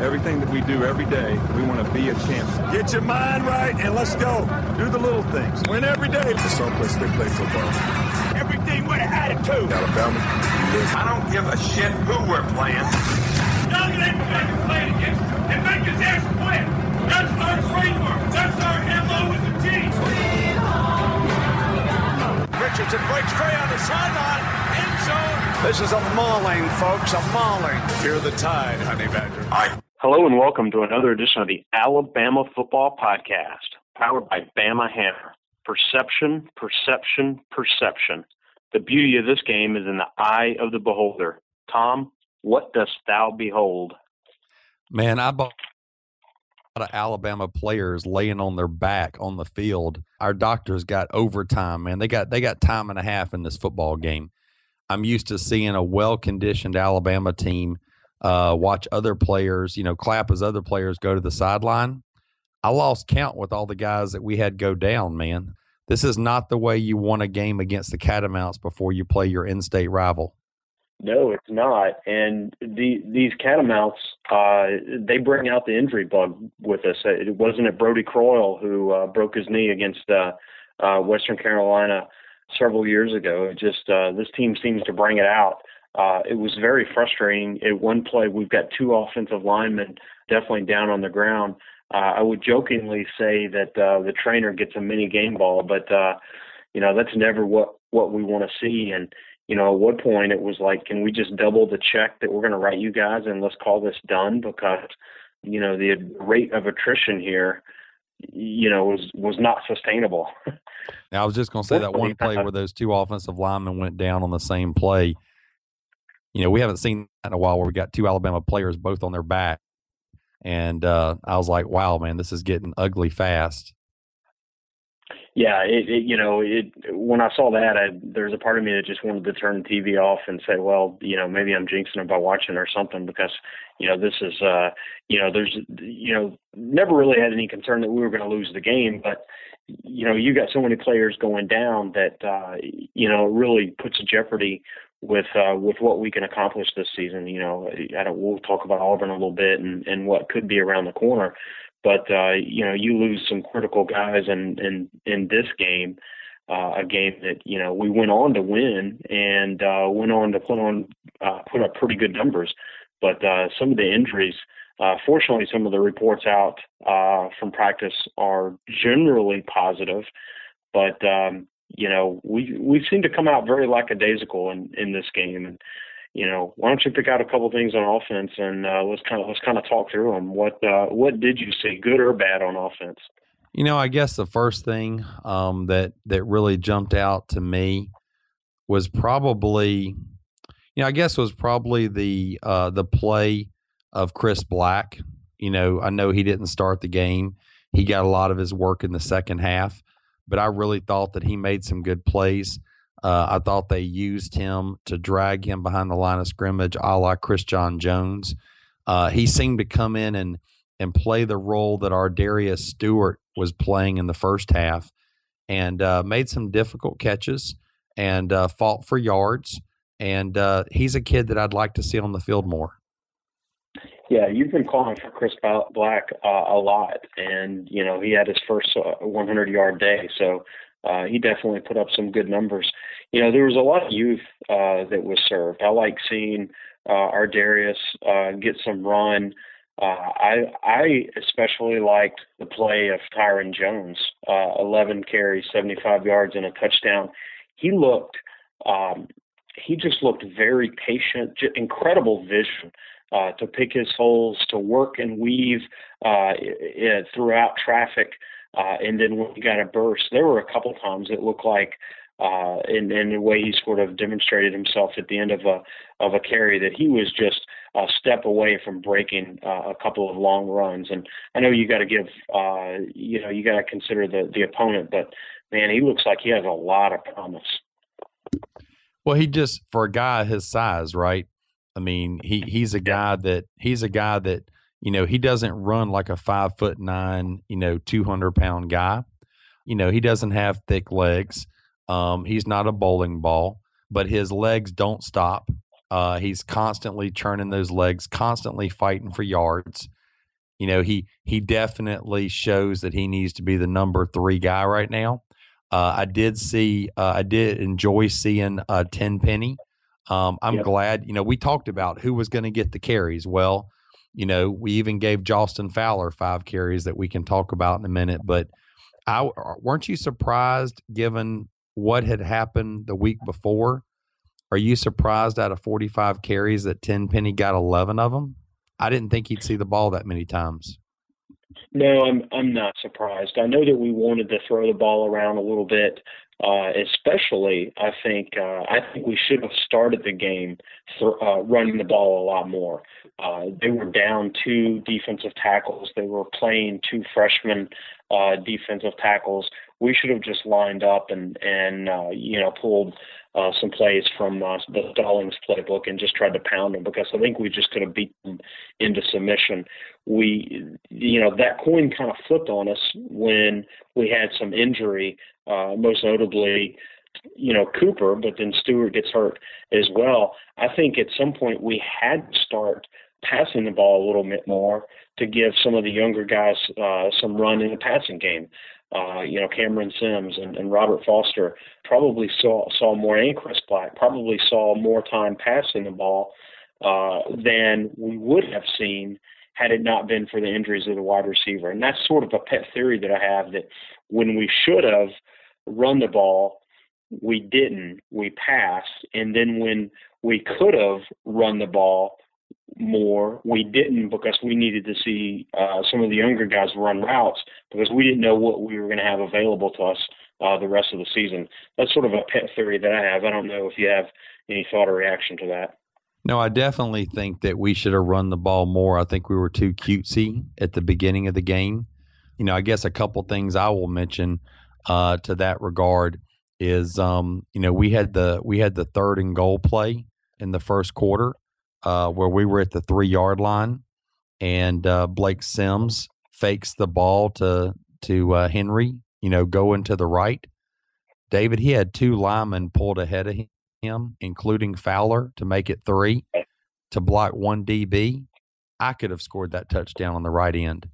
Everything that we do every day, we want to be a champion. Get your mind right and let's go. Do the little things. Win every day. It's someplace they play football. Everything with an attitude. Alabama, I don't give a shit who we're playing. Young and everybody playing against and make his ass quit. That's our framework. That's our MO as a team. Richardson breaks free on the sideline. End zone. This is a mauling, folks, a mauling. Fear the tide, honey badger. I Hello and welcome to another edition of the Alabama Football Podcast, powered by Bama Hammer. Perception, perception, perception. The beauty of this game is in the eye of the beholder. Tom, what dost thou behold? Man, I bought a lot of Alabama players laying on their back on the field. Our doctors got overtime, man. They got they got time and a half in this football game. I'm used to seeing a well conditioned Alabama team uh, watch other players, you know, clap as other players go to the sideline. I lost count with all the guys that we had go down, man. This is not the way you won a game against the Catamounts before you play your in state rival. No, it's not. And the, these catamounts, uh, they bring out the injury bug with us. It wasn't it Brodie Croyle who uh, broke his knee against uh, uh, Western Carolina several years ago. It just uh, this team seems to bring it out. Uh, it was very frustrating. At one play, we've got two offensive linemen definitely down on the ground. Uh, I would jokingly say that uh, the trainer gets a mini game ball, but uh, you know that's never what what we want to see. And you know, at one point it was like, can we just double the check that we're going to write you guys and let's call this done? Because, you know, the rate of attrition here, you know, was was not sustainable. Now, I was just going to say that one play where those two offensive linemen went down on the same play. You know, we haven't seen that in a while where we got two Alabama players both on their back. And uh, I was like, wow, man, this is getting ugly fast yeah, it, it you know it when I saw that, I, there's a part of me that just wanted to turn the TV off and say, well, you know, maybe I'm jinxing it by watching or something because you know this is uh you know there's you know never really had any concern that we were going to lose the game, but you know you got so many players going down that uh you know it really puts a jeopardy with uh, with what we can accomplish this season. You know, I don't. We'll talk about Auburn a little bit and and what could be around the corner, but uh, you know, you lose some critical guys in in in this game, uh, a game that you know we went on to win and uh, went on to put on uh, put up pretty good numbers. But uh, some of the injuries, uh, fortunately, some of the reports out uh, from practice are generally positive. But um, you know, we we seem to come out very lackadaisical in in this game and you know, why don't you pick out a couple things on offense and uh, let's kind of let's kind of talk through them. What uh, what did you see, good or bad, on offense? You know, I guess the first thing um, that that really jumped out to me was probably, you know, I guess was probably the uh, the play of Chris Black. You know, I know he didn't start the game; he got a lot of his work in the second half, but I really thought that he made some good plays. Uh, I thought they used him to drag him behind the line of scrimmage, a la Christion Jones. Uh, he seemed to come in and and play the role that ArDarius Stewart was playing in the first half, and uh, made some difficult catches and uh, fought for yards. And uh, he's a kid that I'd like to see on the field more. Yeah, you've been calling for Chris Black uh, a lot, and you know he had his first 100-yard day, so uh, he definitely put up some good numbers. You know, there was a lot of youth uh, that was served. I like seeing uh, ArDarius uh, get some run. Uh, I I especially liked the play of Tyren Jones, uh, 11 carries, 75 yards, and a touchdown. He looked, um, he just looked very patient, incredible vision uh, to pick his holes, to work and weave uh, throughout traffic. Uh, and then when he got a burst, there were a couple times it looked like, uh, in, in the way he sort of demonstrated himself at the end of a of a carry, that he was just a step away from breaking uh, a couple of long runs. And I know you got to give, uh, you know, you got to consider the the opponent, but man, he looks like he has a lot of promise. Well, he just for a guy his size, right? I mean, he he's a guy that he's a guy that you know, he doesn't run like a five foot nine, you know, 200 pound guy. You know, he doesn't have thick legs. Um, he's not a bowling ball, but his legs don't stop. Uh, he's constantly churning those legs, constantly fighting for yards. You know, he he definitely shows that he needs to be the number three guy right now. Uh, I did see, uh, I did enjoy seeing uh, Tenpenny. Um, I'm yep. glad. You know, we talked about who was going to get the carries. Well, you know, we even gave Jalston Fowler five carries that we can talk about in a minute. But I uh, weren't you surprised given what had happened the week before? Are you surprised out of 45 carries that Tenpenny got 11 of them? I didn't think he'd see the ball that many times. No, I'm I'm not surprised. I know that we wanted to throw the ball around a little bit, uh, especially I think uh, I think we should have started the game th- uh, running the ball a lot more. Uh, they were down two defensive tackles. They were playing two freshman uh, defensive tackles. We should have just lined up and and uh, you know pulled uh, some plays from uh, the Stallings playbook and just tried to pound them because I think we just could have beat them into submission. We, you know, that coin kind of flipped on us when we had some injury, uh, most notably, you know, Cooper, but then Stewart gets hurt as well. I think at some point we had to start passing the ball a little bit more to give some of the younger guys uh, some run in the passing game uh, you know, Cameron Sims and, and Robert Foster probably saw saw more, and Chris Black probably saw more time passing the ball uh, than we would have seen had it not been for the injuries of the wide receiver. And that's sort of a pet theory that I have that when we should have run the ball, we didn't. We passed, and then when we could have run the ball, more. We didn't because we needed to see uh, some of the younger guys run routes because we didn't know what we were going to have available to us uh, the rest of the season. That's sort of a pet theory that I have. I don't know if you have any thought or reaction to that. No, I definitely think that we should have run the ball more. I think we were too cutesy at the beginning of the game. You know, I guess a couple things I will mention uh, to that regard is, um, you know, we had the we had the third and goal play in the first quarter uh, where we were at the three yard line, and uh, Blake Sims fakes the ball to to uh, Henry. You know, going to the right. David, he had two linemen pulled ahead of him, including Fowler, to make it three to block one DB. I could have scored that touchdown on the right end.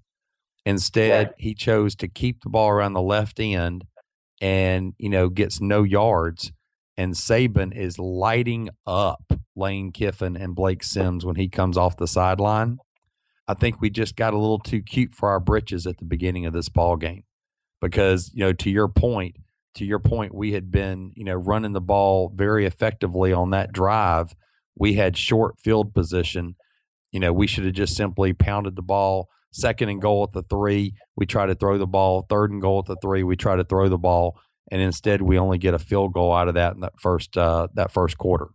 Instead, he chose to keep the ball around the left end and, you know, gets no yards. And Saban is lighting up Lane Kiffin and Blake Sims when he comes off the sideline. I think we just got a little too cute for our britches at the beginning of this ball game because, you know, to your point, to your point, we had been, you know, running the ball very effectively on that drive. We had short field position. You know, we should have just simply pounded the ball. Second and goal at the three, we try to throw the ball. Third and goal at the three, we try to throw the ball, and instead we only get a field goal out of that in that first uh, that first quarter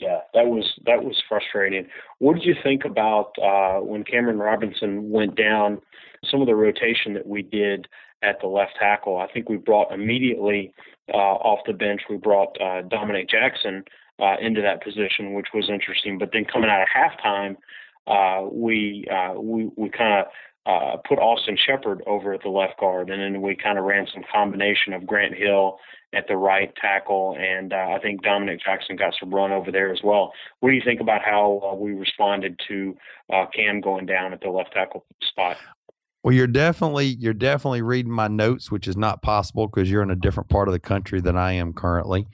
yeah, that was that was frustrating. What did you think about uh, when Cameron Robinson went down? Some of the rotation that we did at the left tackle. I think we brought immediately uh, off the bench. We brought uh, Dominick Jackson uh, into that position, which was interesting. But then coming out of halftime, uh, we uh, we we kind of uh, put Austin Shepherd over at the left guard, and then we kind of ran some combination of Grant Hill at the right tackle, and uh, I think Dominick Jackson got some run over there as well. What do you think about how uh, we responded to uh, Cam going down at the left tackle spot? Well, you're definitely you're definitely reading my notes, which is not possible because you're in a different part of the country than I am currently.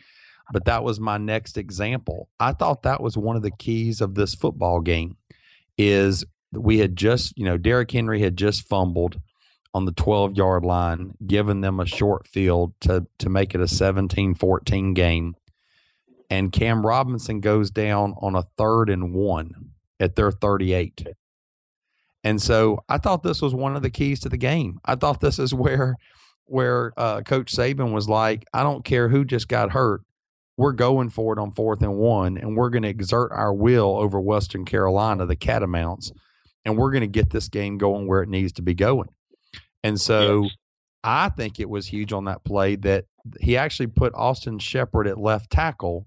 But that was my next example. I thought that was one of the keys of this football game is we had just, you know, Derrick Henry had just fumbled on the 12 yard line, giving them a short field to, to make it a 17 14 game. And Cam Robinson goes down on a third and one at their 38. And so I thought this was one of the keys to the game. I thought this is where where uh, Coach Saban was like, I don't care who just got hurt. We're going for it on fourth and one, and we're going to exert our will over Western Carolina, the Catamounts, and we're going to get this game going where it needs to be going. And so yes. I think it was huge on that play that he actually put Austin Shepherd at left tackle.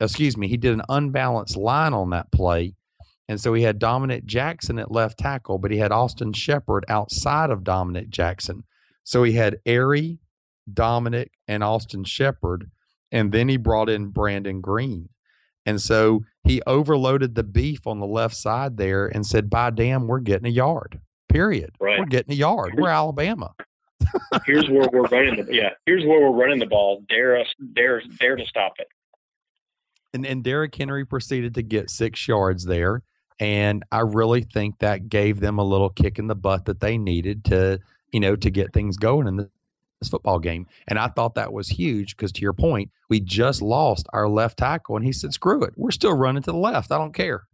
Excuse me, he did an unbalanced line on that play. And so he had Dominick Jackson at left tackle, but he had Austin Shepherd outside of Dominick Jackson. So he had Arie, Dominick, and Austin Shepherd. And then he brought in Brandon Greene. And so he overloaded the beef on the left side there and said, by damn, we're getting a yard. Period. Right. We're getting a yard. We're Alabama. here's where we're running the yeah. Here's where we're running the ball. Dare us, dare, dare to stop it. And and Derrick Henry proceeded to get six yards there, and I really think that gave them a little kick in the butt that they needed to you know to get things going in this football game. And I thought that was huge because to your point, we just lost our left tackle, and he said, "Screw it, we're still running to the left. I don't care."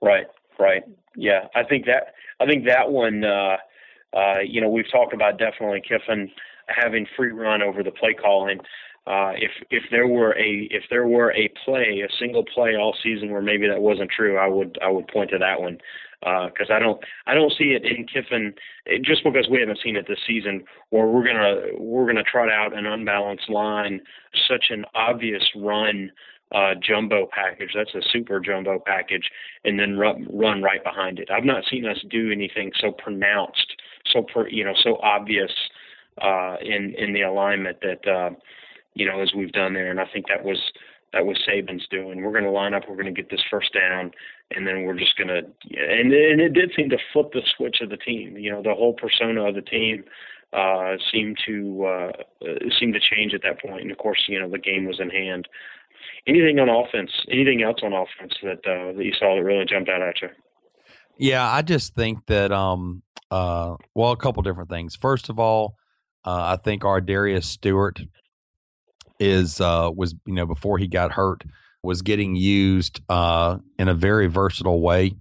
Right. Right. Yeah, I think that I think that one, uh, uh, you know, we've talked about definitely Kiffin having free run over the play calling. Uh, if if there were a if there were a play, a single play all season where maybe that wasn't true, I would I would point to that one because uh, I don't I don't see it in Kiffin just because we haven't seen it this season where we're gonna we're gonna trot out an unbalanced line, such an obvious run uh, jumbo package. That's a super jumbo package, and then run, run right behind it. I've not seen us do anything so pronounced, so per, you know, so obvious uh, in in the alignment that uh, you know as we've done there. And I think that was that was Saban's doing. We're going to line up. We're going to get this first down, and then we're just going to. And and it did seem to flip the switch of the team. You know, the whole persona of the team uh, seemed to uh, seemed to change at that point. And of course, you know, the game was in hand anything on offense, anything else on offense that uh, that you saw that really jumped out at you? Yeah, I just think that um uh well a couple different things. First of all, uh, I think ArDarius Stewart is uh was you know before he got hurt was getting used uh in a very versatile way.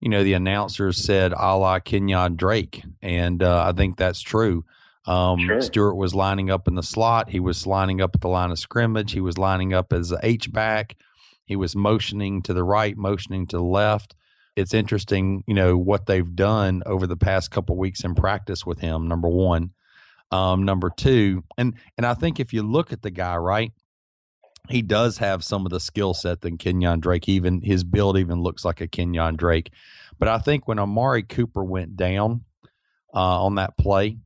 You know, the announcers said a la Kenyan Drake, and uh, I think that's true. Um, sure. Stewart was lining up in the slot. He was lining up at the line of scrimmage. He was lining up as a H back. He was motioning to the right, motioning to the left. It's interesting, you know, what they've done over the past couple weeks in practice with him. Number one, um, number two, and and I think if you look at the guy, right, he does have some of the skill set than Kenyan Drake. Even his build even looks like a Kenyan Drake. But I think when Amari Cooper went down uh, on that play,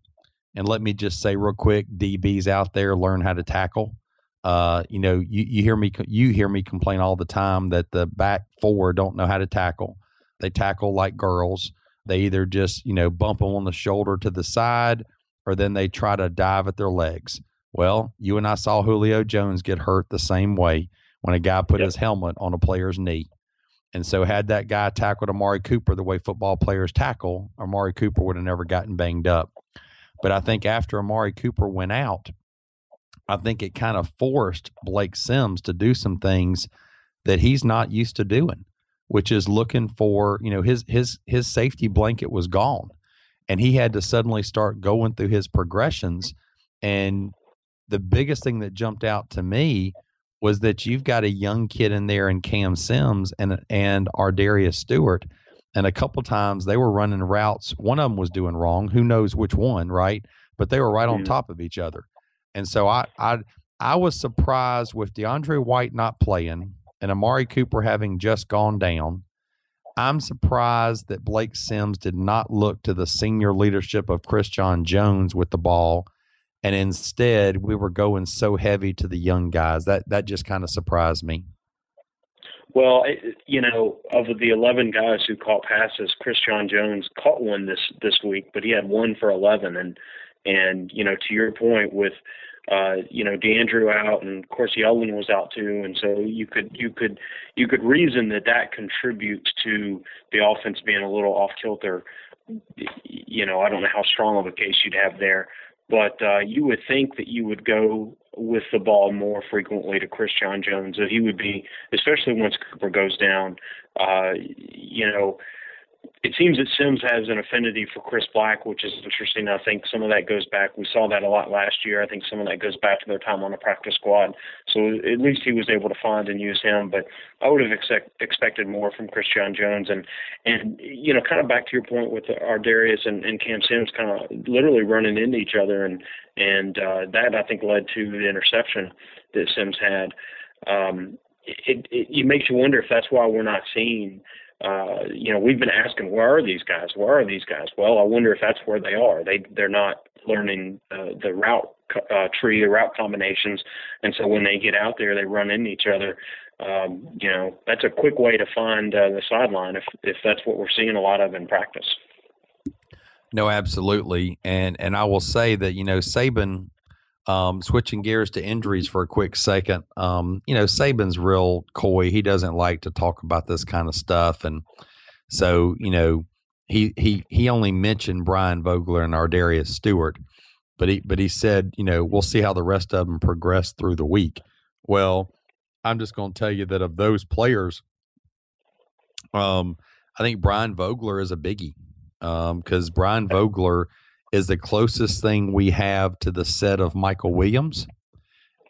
and let me just say real quick, DBs out there learn how to tackle. Uh, you know, you, you hear me you hear me complain all the time that the back four don't know how to tackle. They tackle like girls. They either just you know bump them on the shoulder to the side, or then they try to dive at their legs. Well, you and I saw Julio Jones get hurt the same way when a guy put yep. his helmet on a player's knee. And so, had that guy tackled Amari Cooper the way football players tackle, Amari Cooper would have never gotten banged up. But I think after Amari Cooper went out, I think it kind of forced Blake Sims to do some things that he's not used to doing, which is looking for, you know, his his his safety blanket was gone. And he had to suddenly start going through his progressions. And the biggest thing that jumped out to me was that you've got a young kid in there in Cam Sims and and ArDarius Stewart and a couple times they were running routes. One of them was doing wrong. Who knows which one, right? But they were right on mm-hmm. top of each other. And so I I I was surprised with DeAndrew White not playing and Amari Cooper having just gone down. I'm surprised that Blake Sims did not look to the senior leadership of Christion Jones with the ball, and instead we were going so heavy to the young guys. That that just kind of surprised me. Well, you know, of the 11 guys who caught passes, Chris John Jones caught one this this week, but he had one for 11, and and you know, to your point with uh, you know, DeAndrew out, and of course Yeldon was out too, and so you could you could you could reason that that contributes to the offense being a little off kilter. You know, I don't know how strong of a case you'd have there, but uh, you would think that you would go with the ball more frequently to Christion Jones. That he would be, especially once Cooper goes down. Uh, you know, it seems that Sims has an affinity for Chris Black, which is interesting. I think some of that goes back. We saw that a lot last year. I think some of that goes back to their time on the practice squad. So at least he was able to find and use him. But I would have expect, expected more from Christion Jones. And and you know, kind of back to your point with ArDarius and, and Cam Sims, kind of literally running into each other, and and uh, that I think led to the interception that Sims had. Um, it, it, it makes you wonder if that's why we're not seeing uh, you know, we've been asking, where are these guys? Where are these guys? Well, I wonder if that's where they are. They they're not learning uh, the route uh, tree, the route combinations, and so when they get out there, they run into each other. Um, you know, that's a quick way to find uh, the sideline if if that's what we're seeing a lot of in practice. No, absolutely, and and I will say that you know Saban um, switching gears to injuries for a quick second, um, you know, Saban's real coy. He doesn't like to talk about this kind of stuff, and so you know, he he he only mentioned Brian Vogler and ArDarius Stewart, but he but he said, you know, we'll see how the rest of them progress through the week. Well, I'm just going to tell you that of those players, um, I think Brian Vogler is a biggie because um, Brian Vogler is the closest thing we have to the set of Michael Williams.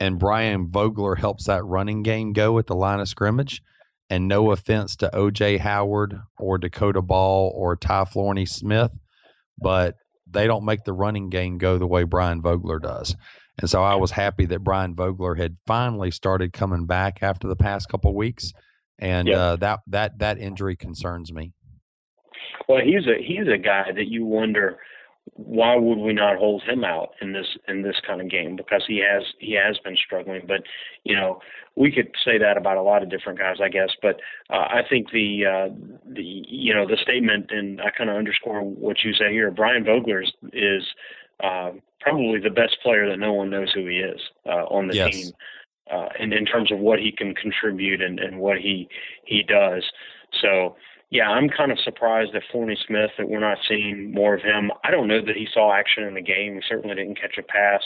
And Brian Vogler helps that running game go at the line of scrimmage. And no offense to OJ Howard or Dakota Ball or Ty Flournoy Smith, but they don't make the running game go the way Brian Vogler does. And so I was happy that Brian Vogler had finally started coming back after the past couple weeks. And uh, that that that injury concerns me. Well, he's a he's a guy that you wonder why would we not hold him out in this in this kind of game? Because he has he has been struggling. But you know we could say that about a lot of different guys I guess. But uh, I think the uh, the you know the statement and I kind of underscore what you say here Brian Vogler is, is uh, probably the best player that no one knows who he is uh, on the yes. team uh, and in terms of what he can contribute and, and what he he does. So yeah, I'm kind of surprised at Flournoy Smith that we're not seeing more of him. I don't know that he saw action in the game. He certainly didn't catch a pass.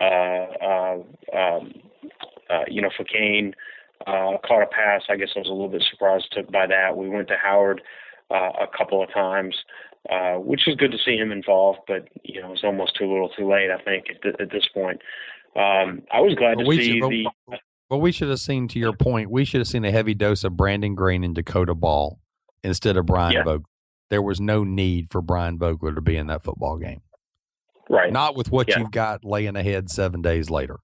Uh, uh, um, uh, you know, for Kane, uh, caught a pass. I guess I was a little bit surprised to, by that. We went to Howard uh, a couple of times, uh, which is good to see him involved, but you know, it's almost too little, too late. I think at, th- at this point. Um, I was glad to see should, the. But we should have seen, to your point, we should have seen a heavy dose of Brandon Greene and Dakota Ball instead of Brian yeah. Vogler. There was no need for Brian Vogler to be in that football game. Right. Not with what yeah. you've got laying ahead seven days later.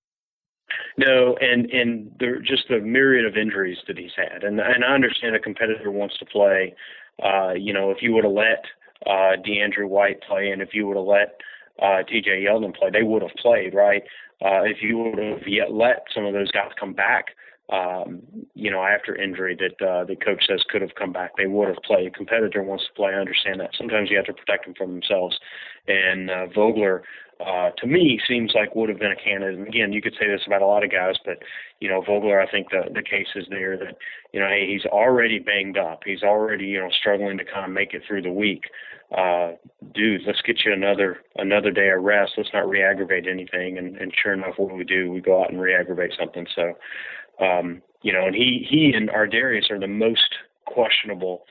No, and and there just the myriad of injuries that he's had, and and I understand a competitor wants to play. Uh, you know, if you would have let uh, DeAndrew White play, and if you would have let uh, T.J. Yeldon play, they would have played, right? Uh, if you would have yet let some of those guys come back, um, you know, after injury that uh, the coach says could have come back. They would have played. A competitor wants to play. I understand that. Sometimes you have to protect them from themselves. And uh, Vogler, uh, to me, seems like would have been a candidate. And again, you could say this about a lot of guys, but you know, Vogler, I think the the case is there that you know, hey, he's already banged up. He's already you know struggling to kind of make it through the week. Uh, dude, let's get you another another day of rest. Let's not re-aggravate anything. And, and sure enough, what do we do? We go out and re-aggravate something. So um, you know, and he he and ArDarius are the most questionable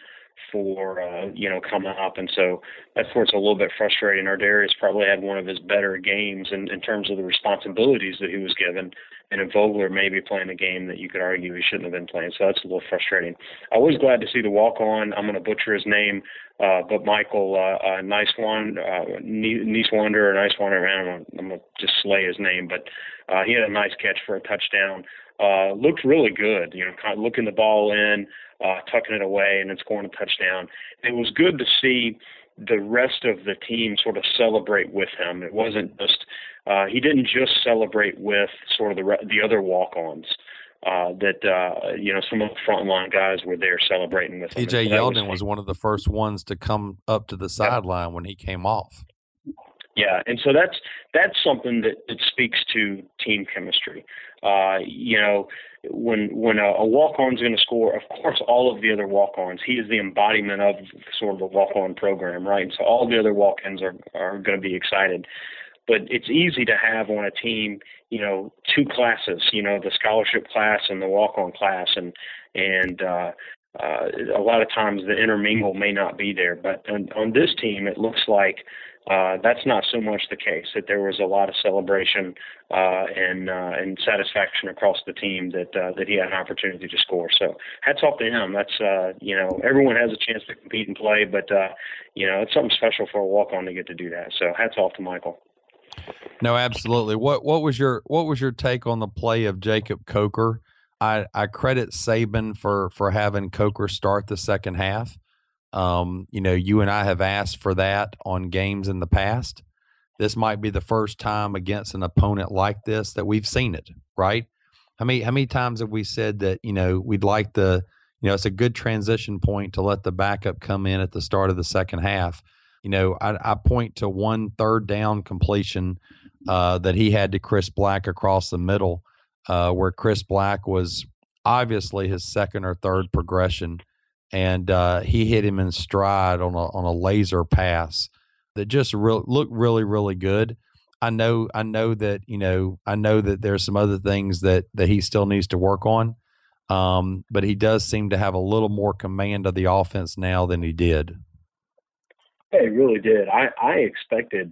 for uh, you know coming up, and so that's where it's a little bit frustrating. ArDarius probably had one of his better games in, in terms of the responsibilities that he was given, and in Vogler maybe playing a game that you could argue he shouldn't have been playing. So that's a little frustrating. I was glad to see the walk on. I'm going to butcher his name, uh, but Michael uh, uh, Nice one, uh, Nice Wonder Nice Wonder, man, I'm going to just slay his name, but uh, he had a nice catch for a touchdown uh, looked really good. You know, kind of looking the ball in, uh, tucking it away and then scoring a touchdown. It was good to see the rest of the team sort of celebrate with him. It wasn't just uh, he didn't just celebrate with sort of the re- the other walk-ons. Uh, that uh, you know some of the frontline guys were there celebrating with him. TJ so Yeldon was, was, one of the first ones to come up to the sideline yeah. when he came off. Yeah, and so that's that's something that, that speaks to team chemistry. Uh, you know, when when a, a walk-on is going to score, of course, all of the other walk-ons. He is the embodiment of sort of the walk-on program, right? And so all the other walk-ins are are going to be excited. But it's easy to have on a team, you know, two classes, you know, the scholarship class and the walk-on class, and and uh, uh, a lot of times the intermingle may not be there. But on, on this team, it looks like uh, that's not so much the case. That there was a lot of celebration uh, and uh, and satisfaction across the team that uh, that he had an opportunity to score. So hats off to him. That's uh, you know everyone has a chance to compete and play, but you know it's something special for a walk on to get to do that. So hats off to Michael. No, absolutely. What what was your what was your take on the play of Jacob Coker? I, I credit Saban for for having Coker start the second half. Um, you know, you and I have asked for that on games in the past. This might be the first time against an opponent like this that we've seen it, right? How many how many times have we said that, you know, we'd like the you know, it's a good transition point to let the backup come in at the start of the second half. You know, I, I point to one third down completion uh, that he had to Chris Black across the middle, uh, where Chris Black was obviously his second or third progression and uh, he hit him in stride on a on a laser pass that just re- looked really really good. I know I know that you know I know that there's some other things that that he still needs to work on, um, but he does seem to have a little more command of the offense now than he did. He really did. I I expected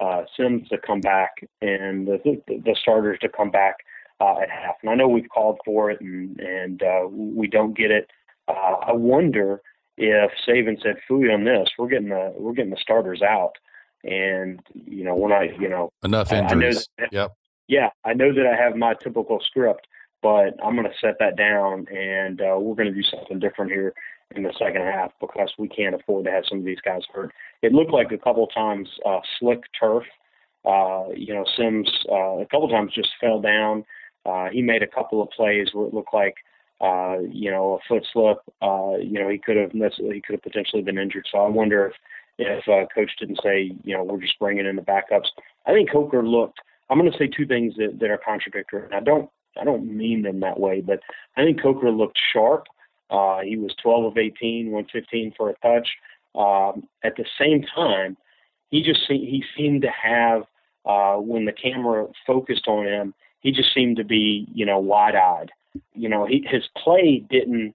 uh, Sims to come back and the the starters to come back uh, at half, and I know we've called for it and and uh, we don't get it uh, I wonder if Saban said "Fooey on this," we're getting the we're getting the starters out, and you know we're not you know enough injuries. I, I yep. Yeah, I know that I have my typical script, but I'm going to set that down, and uh, we're going to do something different here in the second half because we can't afford to have some of these guys hurt. It looked like a couple times uh, slick turf. Uh, you know, Sims uh, a couple times just fell down. Uh, he made a couple of plays where it looked like uh, you know, a foot slip, uh, you know, he could have he could have potentially been injured. So I wonder if if uh, coach didn't say, you know, we're just bringing in the backups. I think Coker looked. I'm going to say two things that, that are contradictory, and I don't I don't mean them that way, but I think Coker looked sharp. Uh, he was 12 of 18, 115 for a touch. Um, at the same time, he just he seemed to have uh, when the camera focused on him, he just seemed to be you know wide-eyed you know, he, his play didn't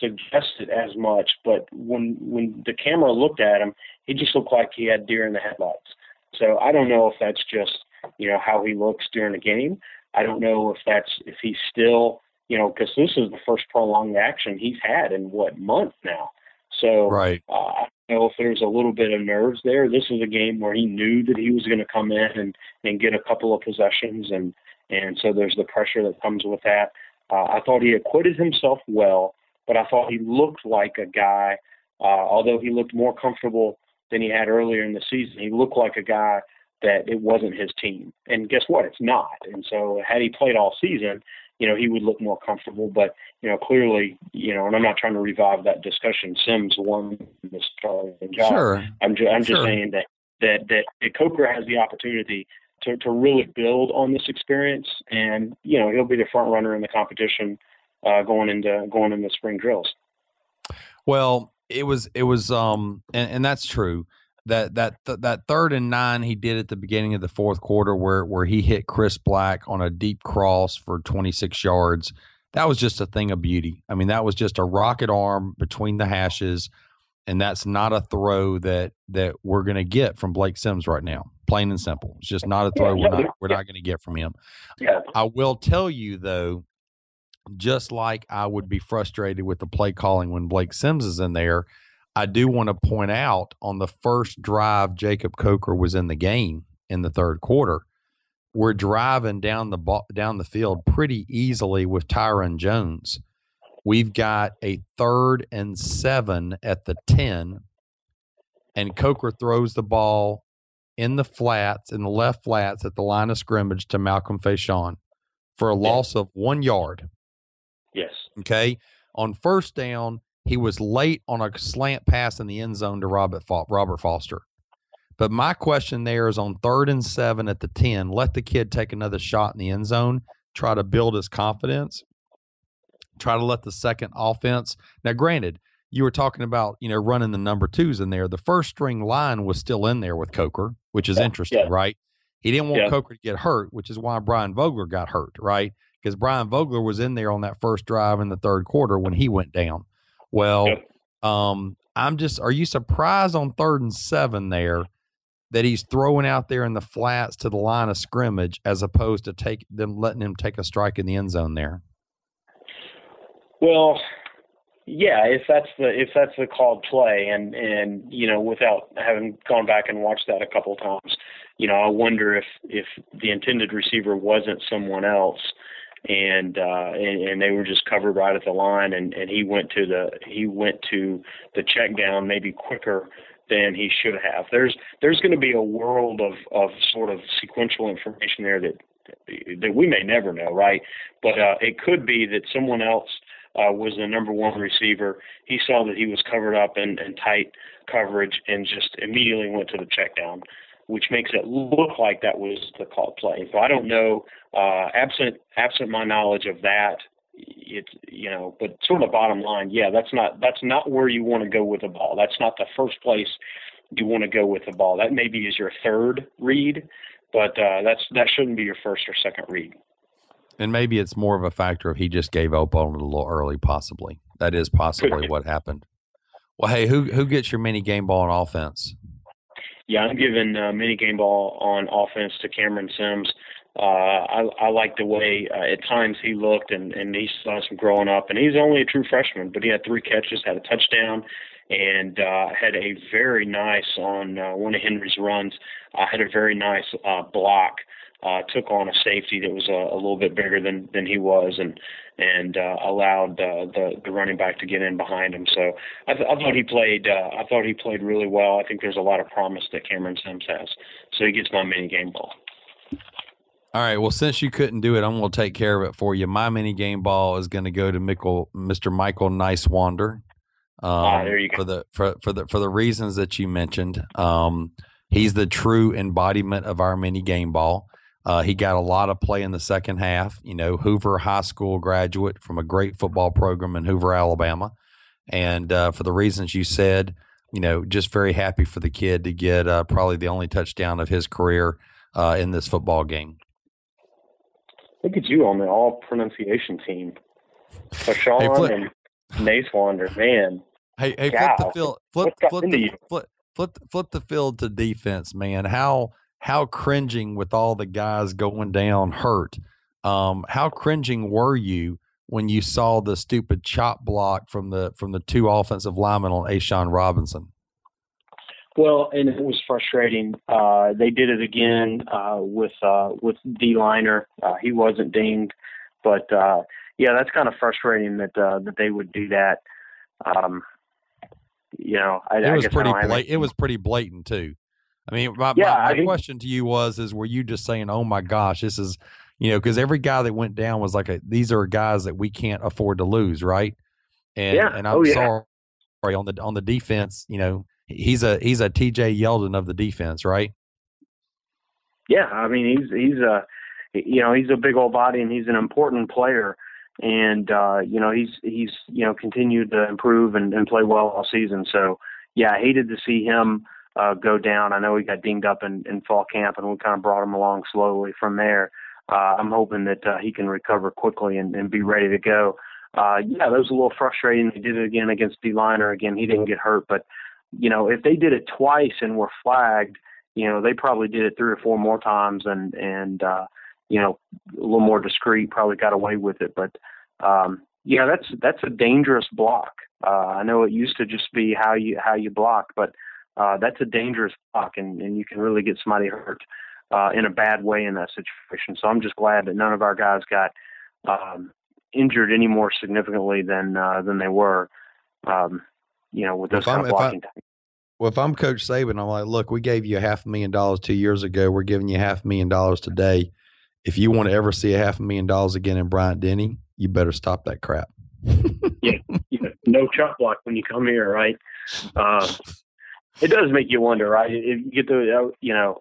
suggest it as much, but when when the camera looked at him, he just looked like he had deer in the headlights. So I don't know if that's just you know how he looks during the game. I don't know if that's if he's still you know because this is the first prolonged action he's had in what month now. So right. Uh, I don't know if there's a little bit of nerves there. This is a game where he knew that he was going to come in and and get a couple of possessions and and so there's the pressure that comes with that. Uh, I thought he acquitted himself well, but I thought he looked like a guy, uh, although he looked more comfortable than he had earlier in the season. He looked like a guy that it wasn't his team. And guess what? It's not. And so had he played all season, you know, he would look more comfortable. But, you know, clearly, you know, and I'm not trying to revive that discussion. Sims won the starting job. Sure. I'm, ju- I'm sure. just saying that, that, that Coker has the opportunity to, to really build on this experience. And you know, he'll be the front runner in the competition uh, going into going into spring drills. Well, it was it was um, and, and that's true. That that th- that third and nine he did at the beginning of the fourth quarter, where where he hit Chris Black on a deep cross for 26 yards. That was just a thing of beauty. I mean, that was just a rocket arm between the hashes and that's not a throw that that we're going to get from Blake Sims right now. Plain and simple. It's just not a throw we're not we're not going to get from him. Yeah. I will tell you though, just like I would be frustrated with the play calling when Blake Sims is in there, I do want to point out on the first drive Jacob Coker was in the game in the third quarter. We're driving down the down the field pretty easily with Tyren Jones We've got a third and seven at the 10, and Coker throws the ball in the flats, in the left flats at the line of scrimmage to Malcolm Faciane for a loss of one yard. Yes. Okay. On first down, he was late on a slant pass in the end zone to Robert, Robert Foster. But my question there is on third and seven at the 10, let the kid take another shot in the end zone, try to build his confidence, try to let the second offense. Now, granted, you were talking about, you know, running the number twos in there. The first string line was still in there with Coker, which is yeah, interesting, yeah. right? He didn't want Yeah. Coker to get hurt, which is why Brian Vogler got hurt, right? Because Brian Vogler was in there on that first drive in the third quarter when he went down. Well, um, I'm just, are you surprised on third and seven there that he's throwing out there in the flats to the line of scrimmage as opposed to take them letting him take a strike in the end zone there? Well, yeah, if that's the if that's the called play, and and you know, without having gone back and watched that a couple times, you know, I wonder if if the intended receiver wasn't someone else, and uh, and, and they were just covered right at the line, and and he went to the he went to the check down maybe quicker than he should have. There's there's going to be a world of of sort of sequential information there that that we may never know, right? But uh, it could be that someone else uh, was the number one receiver. He saw that he was covered up in, in tight coverage and just immediately went to the check down, which makes it look like that was the call play. So I don't know. Uh, absent absent my knowledge of that, it's you know, but sort of bottom line, yeah, that's not that's not where you want to go with the ball. That's not the first place you want to go with the ball. That maybe is your third read, but uh, that's that shouldn't be your first or second read. And maybe it's more of a factor of he just gave up on it a little early, possibly. That is possibly what happened. Well, hey, who who gets your mini game ball on offense? Yeah, I'm giving uh, mini game ball on offense to Cameron Sims. Uh, I, I like the way uh, at times he looked, and, and he saw some growing up. And he's only a true freshman, but he had three catches, had a touchdown, and uh, had a very nice on uh, one of Henry's runs. Uh, had a very nice uh, block. Uh, took on a safety that was a, a little bit bigger than than he was, and and uh, allowed uh, the the running back to get in behind him. So I, th- I thought he played. Uh, I thought he played really well. I think there's a lot of promise that Cameron Sims has. So he gets my mini game ball. All right. Well, since you couldn't do it, I'm going to take care of it for you. My mini game ball is going to go to Michael, Mr. Michael Nysewander. Um, Ah, there you go. For the for for the for the reasons that you mentioned, um, he's the true embodiment of our mini game ball. Uh, he got a lot of play in the second half. You know, Hoover High School graduate from a great football program in Hoover, Alabama, and uh, for the reasons you said, you know, just very happy for the kid to get uh, probably the only touchdown of his career uh, in this football game. Look at you on the all pronunciation team. Fashawn Hey, flip- and Nacewander, man. Hey, hey, flip the field, flip, What's flip the, flip, flip, flip the field to defense, man. How how cringing with all the guys going down hurt. Um, how cringing were you when you saw the stupid chop block from the from the two offensive linemen on A'Shawn Robinson? Well, and it was frustrating. Uh, they did it again uh, with uh, with D liner. Uh, he wasn't dinged, but uh, yeah, that's kind of frustrating that uh, that they would do that. Um, you know, I, It was pretty don't have blat- any- it was pretty blatant too. I mean, my, Yeah, my, my think- question to you was: Is were you just saying, "Oh my gosh, this is," you know, because every guy that went down was like, a, "These are guys that we can't afford to lose," right? And Yeah. and I'm Oh, yeah. sorry on the on the defense. You know, he's a he's a T.J. Yeldon of the defense, right? Yeah, I mean he's he's a you know he's a big old body and he's an important player, and uh, you know he's he's you know continued to improve and, and play well all season. So yeah, I hated to see him uh, go down. I know he got dinged up in, in fall camp, and we kind of brought him along slowly from there. Uh, I'm hoping that uh, he can recover quickly and, and be ready to go. Uh, yeah, that was a little frustrating. They did it again against D liner. Again, he didn't get hurt, but you know if they did it twice and were flagged you know, they probably did it three or four more times and, and, uh, you know, a little more discreet, probably got away with it. But, um, yeah, that's, that's a dangerous block. Uh, I know it used to just be how you, how you block, but, uh, that's a dangerous block and, and you can really get somebody hurt, uh, in a bad way in that situation. So I'm just glad that none of our guys got, um, injured any more significantly than uh, than they were. Um, you know, with those kind of blocking. Well, if I'm Coach Saban, I'm like, look, we gave you a half a million dollars two years ago. We're giving you half a million dollars today. If you want to ever see a half a million dollars again in Bryant Denny, you better stop that crap. yeah, yeah, no chuck block when you come here, right? Uh, it does make you wonder, right? If you get the, uh, you know,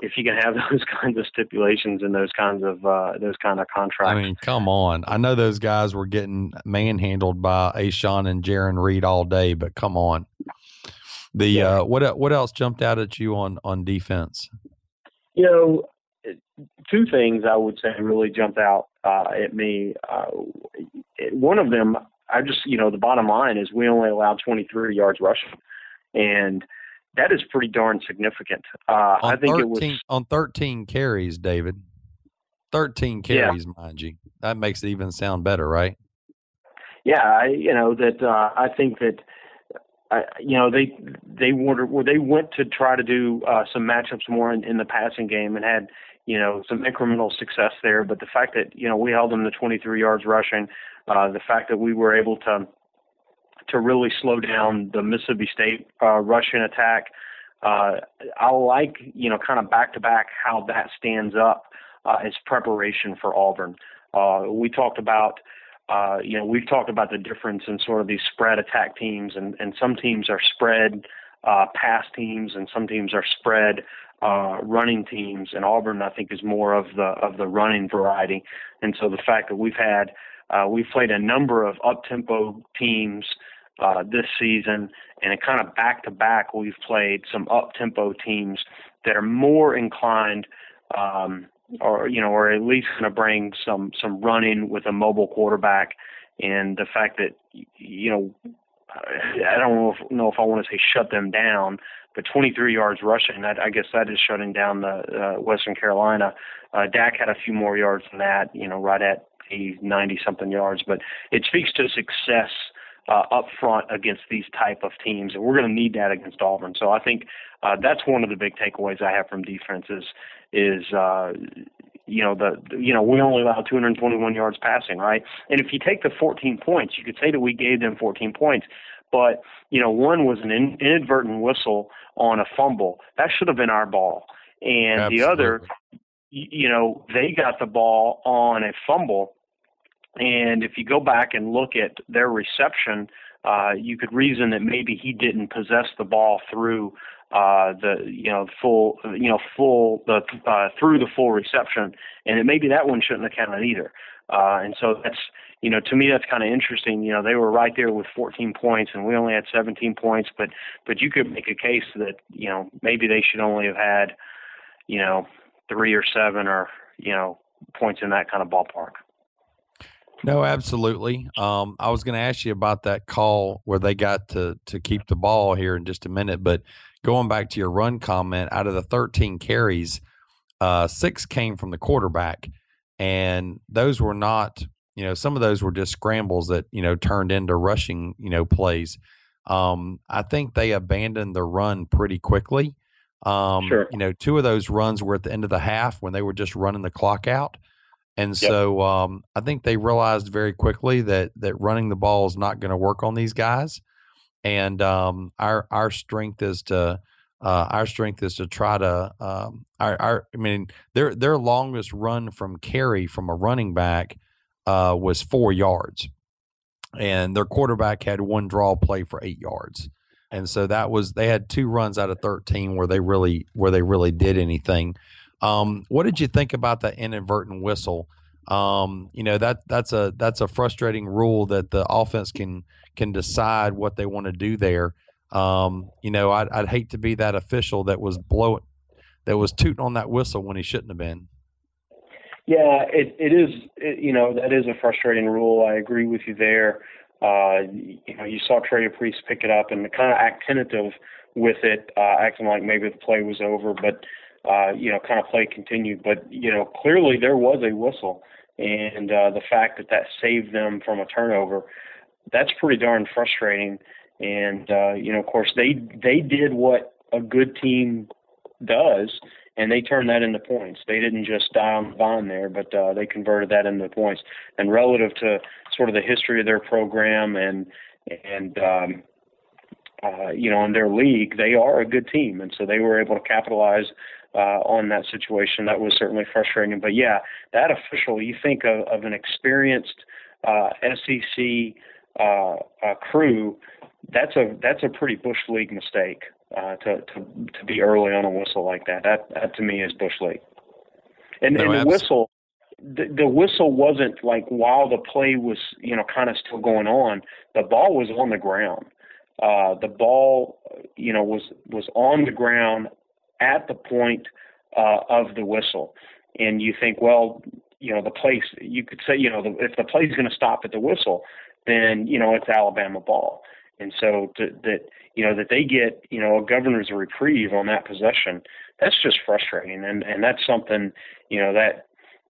if you can have those kinds of stipulations and those kinds of uh, those kind of contracts. I mean, come on. I know those guys were getting manhandled by A'Shawn and Jarran Reed all day, but come on. The yeah. uh, what what else jumped out at you on on defense? You know, two things I would say really jumped out uh, at me. Uh, one of them, I just you know the bottom line is we only allowed 23 yards rushing, and that is pretty darn significant. Uh, I think 13, it was on 13 carries, David. 13 carries, yeah. mind you. That makes it even sound better, right? Yeah, I, you know that uh, I think that uh, you know they they wanted they went to try to do uh, some matchups more in, in the passing game and had you know some incremental success there. But the fact that you know we held them to 23 yards rushing, uh, the fact that we were able to to really slow down the Mississippi State uh, Russian attack. Uh, I like, you know, kind of back to back how that stands up uh, as preparation for Auburn. Uh, we talked about, uh, you know, we've talked about the difference in sort of these spread attack teams, and, and some teams are spread uh, pass teams, and some teams are spread uh, running teams. And Auburn, I think, is more of the of the running variety. And so the fact that we've had uh, we've played a number of up tempo teams uh, this season, and it kind of back to back, we've played some up tempo teams that are more inclined, um, or you know, or at least going to bring some some running with a mobile quarterback, and the fact that you know. I don't know if, know if I want to say shut them down, but 23 yards rushing, that, I guess that is shutting down the uh, Western Carolina. Uh, Dak had a few more yards than that, you know, right at 90 something yards, but it speaks to success uh, up front against these type of teams, and we're going to need that against Auburn. So I think uh, that's one of the big takeaways I have from defenses is uh, you know the you know we only allow 221 yards passing, right? And if you take the 14 points, you could say that we gave them 14 points, but you know one was an in, inadvertent whistle on a fumble that should have been our ball, and Absolutely. the other, you know, they got the ball on a fumble and if you go back and look at their reception, uh, you could reason that maybe he didn't possess the ball through uh, the you know full you know full the uh, through the full reception, and it, maybe that one shouldn't have counted either. Uh, and so that's you know to me that's kind of interesting. You know they were right there with 14 points, and we only had 17 points, but but you could make a case that you know maybe they should only have had you know three or seven or you know points in that kind of ballpark. No, absolutely. Um, I was going to ask you about that call where they got to to keep the ball here in just a minute, but going back to your run comment, out of the 13 carries, uh, six came from the quarterback, and those were not, you know, some of those were just scrambles that you know turned into rushing, you know, plays. Um, I think they abandoned the run pretty quickly. Um, sure. You know, two of those runs were at the end of the half when they were just running the clock out. And yep. so um, I think they realized very quickly that that running the ball is not going to work on these guys. And um, our our strength is to uh, our strength is to try to um, our, our I mean their their longest run from carry from a running back uh, was four yards, and their quarterback had one draw play for eight yards. And so that was they had two runs out of thirteen where they really where they really did anything. Um, what did you think about the inadvertent whistle? Um, you know that that's a that's a frustrating rule that the offense can can decide what they want to do there. Um, you know, I'd, I'd hate to be that official that was blowing that was tooting on that whistle when he shouldn't have been. Yeah, it it is. It, you know, that is a frustrating rule. I agree with you there. Uh, you know, you saw Trey DePriest pick it up and kind of act tentative with it, uh, acting like maybe the play was over, but uh, you know, kind of play continued. But you know, clearly there was a whistle, and uh, the fact that that saved them from a turnover, that's pretty darn frustrating. And uh, you know, of course, they they did what a good team does, and they turned that into points. They didn't just die on the vine there, but uh, they converted that into points. And relative to sort of the history of their program and and um, uh, you know in their league, they are a good team, and so they were able to capitalize uh, on that situation. That was certainly frustrating. But yeah, that official, you think of, of an experienced uh, SEC uh, uh, crew, that's a that's a pretty bush league mistake uh, to to to be early on a whistle like that. That that to me is bush league. And, no, and the whistle, the, the whistle wasn't like while the play was you know kind of still going on. The ball was on the ground. Uh, the ball, you know, was was on the ground at the point uh, of the whistle, and you think, well, you know, the place you could say, you know, the, if the play is going to stop at the whistle, then you know it's Alabama ball, and so to, that you know that they get you know a governor's reprieve on that possession, that's just frustrating, and and that's something you know that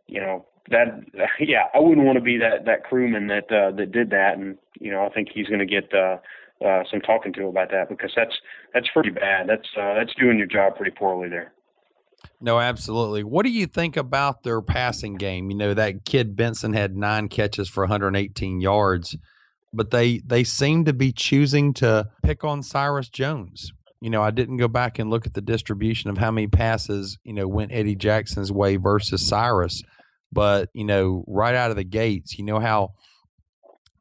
you know that yeah I wouldn't want to be that that crewman that uh, that did that, and you know I think he's going to get. Uh, uh, some talking to about that because that's that's pretty bad. That's uh, that's doing your job pretty poorly there. No, absolutely. What do you think about their passing game? You know, that kid Benson had nine catches for 118 yards, but they they seem to be choosing to pick on Cyrus Jones. You know, I didn't go back and look at the distribution of how many passes, you know, went Eddie Jackson's way versus Cyrus, but you know, right out of the gates, you know how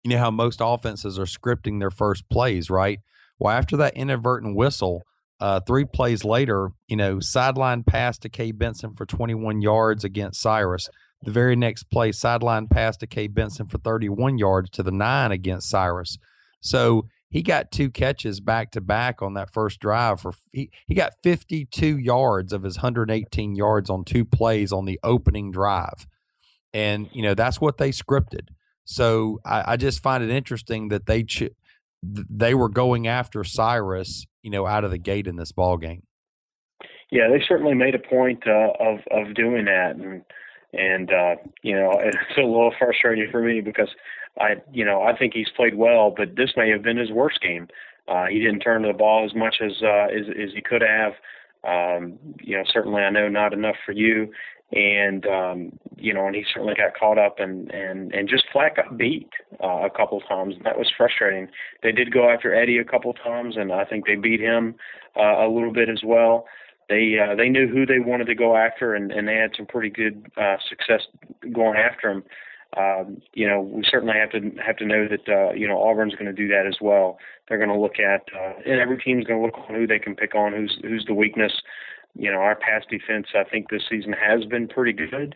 you know how most offenses are scripting their first plays, right? Well, after that inadvertent whistle, uh, three plays later, you know, sideline pass to K. Benson for 21 yards against Cyrus. The very next play, sideline pass to K. Benson for 31 yards to the nine against Cyrus. So he got two catches back to back on that first drive for he, he got 52 yards of his 118 yards on two plays on the opening drive. And, you know, that's what they scripted. So I, I just find it interesting that they ch- they were going after Cyrus, you know, out of the gate in this ball game. Yeah, they certainly made a point uh, of of doing that, and and uh, you know it's a little frustrating for me because I you know I think he's played well, but this may have been his worst game. Uh, he didn't turn the ball as much as uh, as, as he could have. Um, you know, certainly I know not enough for you, and um, you know, and he certainly got caught up and and and just flat got beat uh, a couple times. And that was frustrating. They did go after Eddie a couple times, and I think they beat him uh, a little bit as well. They uh, they knew who they wanted to go after, and and they had some pretty good uh, success going after him. Um, you know, we certainly have to have to know that uh, you know Auburn's going to do that as well. They're going to look at, uh, and every team's going to look on who they can pick on, who's who's the weakness you know, our pass defense, I think this season has been pretty good,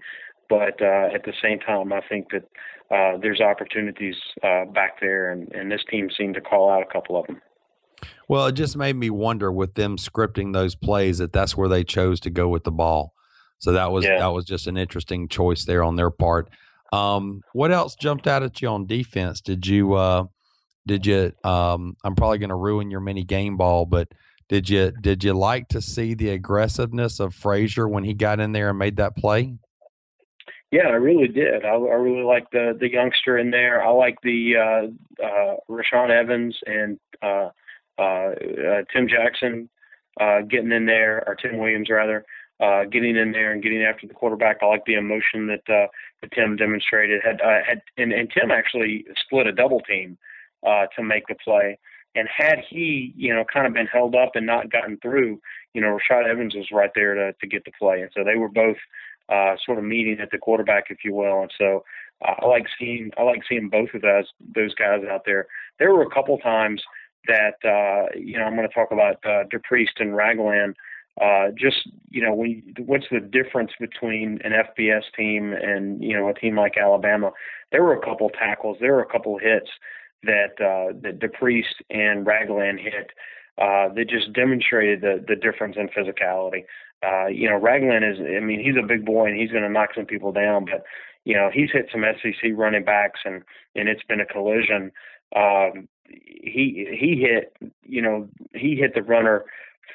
but uh, at the same time, I think that uh, there's opportunities uh, back there, and, and this team seemed to call out a couple of them. Well, it just made me wonder with them scripting those plays that that's where they chose to go with the ball. So that was yeah. that was just an interesting choice there on their part. Um, what else jumped out at you on defense? Did you uh, did you? Um, I'm probably going to ruin your mini game ball, but did you did you like to see the aggressiveness of Frazier when he got in there and made that play? Yeah, I really did. I, I really like the the youngster in there. I like the uh, uh, Rashaan Evans and uh, uh, uh, Tim Jackson uh, getting in there, or Tim Williams rather, getting in there and getting after the quarterback. I like the emotion that that Tim demonstrated. Had had and, and Tim actually split a double team to make the play. And had he, you know, kind of been held up and not gotten through, you know, Rashaan Evans was right there to to get the play, and so they were both uh, sort of meeting at the quarterback, if you will. And so uh, I like seeing I like seeing both of those those guys out there. There were a couple times that uh, you know I'm going to talk about uh, DePriest and Ragland. Uh, just you know, when what's the difference between an FBS team and you know a team like Alabama? There were a couple tackles, there were a couple hits that uh, that DePriest and Ragland hit uh, that just demonstrated the the difference in physicality. Uh, you know, Ragland is, I mean, he's a big boy and he's going to knock some people down, but you know, he's hit some SEC running backs and and it's been a collision. Um, he he hit, you know, he hit the runner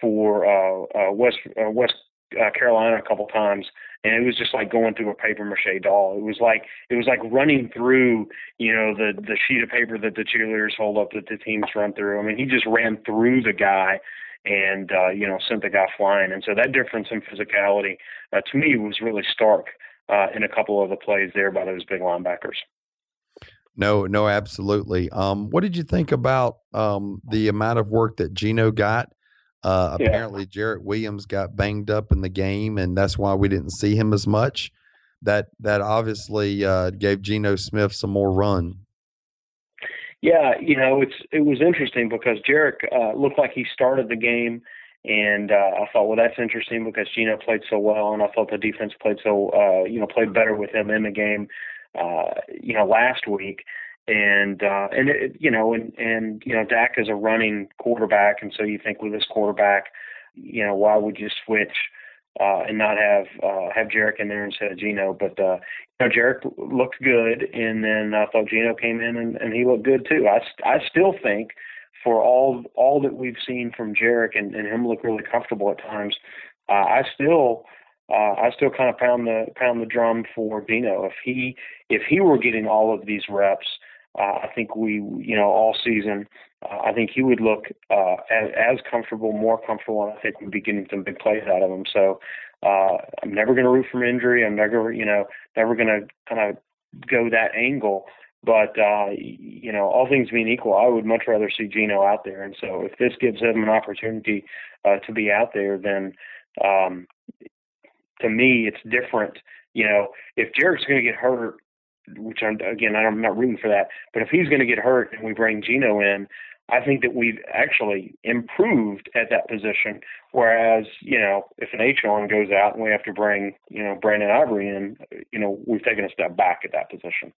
for uh, uh, West uh, West uh, Carolina a couple times, and it was just like going through a paper mache doll. It was like it was like running through, you know, the the sheet of paper that the cheerleaders hold up that the teams run through. I mean, he just ran through the guy, and uh, you know sent the guy flying. And so that difference in physicality uh, to me was really stark uh, in a couple of the plays there by those big linebackers. No, no, absolutely. Um, what did you think about um, the amount of work that Geno got? Uh, Yeah. apparently, Jarrick Williams got banged up in the game, and that's why we didn't see him as much. That that obviously uh, gave Geno Smith some more run. Yeah, you know, it's it was interesting because Jarrick uh, looked like he started the game, and uh, I thought, well, that's interesting because Geno played so well, and I thought the defense played so, uh, you know, played better with him in the game, uh, you know, last week, and uh, and it, you know, and and you know, Dak is a running quarterback, and so you think with this quarterback, you know, why would you switch? Uh, and not have uh, have Jarrick in there instead of Geno, but uh, you know, Jarrick looked good, and then I thought Geno came in and, and he looked good too. I, I still think for all all that we've seen from Jarrick and, and him look really comfortable at times, uh, I still uh, I still kind of pound the pound the drum for Dino. If he if he were getting all of these reps, I think we you know all season. Uh, I think he would look uh, as, as comfortable, more comfortable, and I think we'd be getting some big plays out of him. So uh, I'm never going to root from injury. I'm never, you know, never going to kind of go that angle. But uh, you know, all things being equal, I would much rather see Geno out there. And so, if this gives him an opportunity uh, to be out there, then um, to me, it's different. You know, if Jarrick's going to get hurt, which I'm, again, I'm not rooting for that, but if he's going to get hurt and we bring Geno in, I think that we've actually improved at that position. Whereas, you know, if an H1 goes out and we have to bring, you know, Brandon Ivory in, you know, we've taken a step back at that position.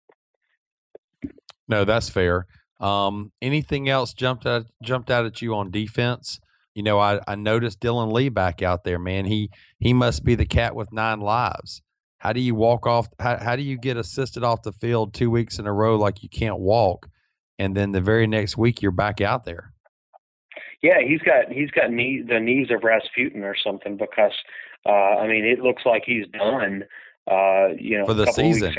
No, that's fair. Um, anything else jumped out jumped out at you on defense? You know, I, I noticed Dillon Lee back out there, man. He he must be the cat with nine lives. How do you walk off? How, how do you get assisted off the field two weeks in a row like you can't walk, and then the very next week you're back out there? Yeah, he's got he's got knee the knees of Rasputin or something because uh, I mean it looks like he's done. Uh, you know, For the a couple of season.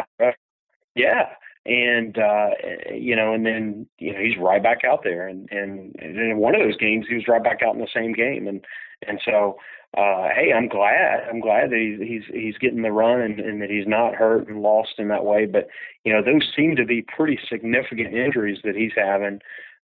Yeah, and uh, you know, and then you know he's right back out there, and and, and in one of those games he was right back out in the same game, and and so uh, hey, I'm glad I'm glad that he's he's he's getting the run and, and that he's not hurt and lost in that way, but you know those seem to be pretty significant injuries that he's having,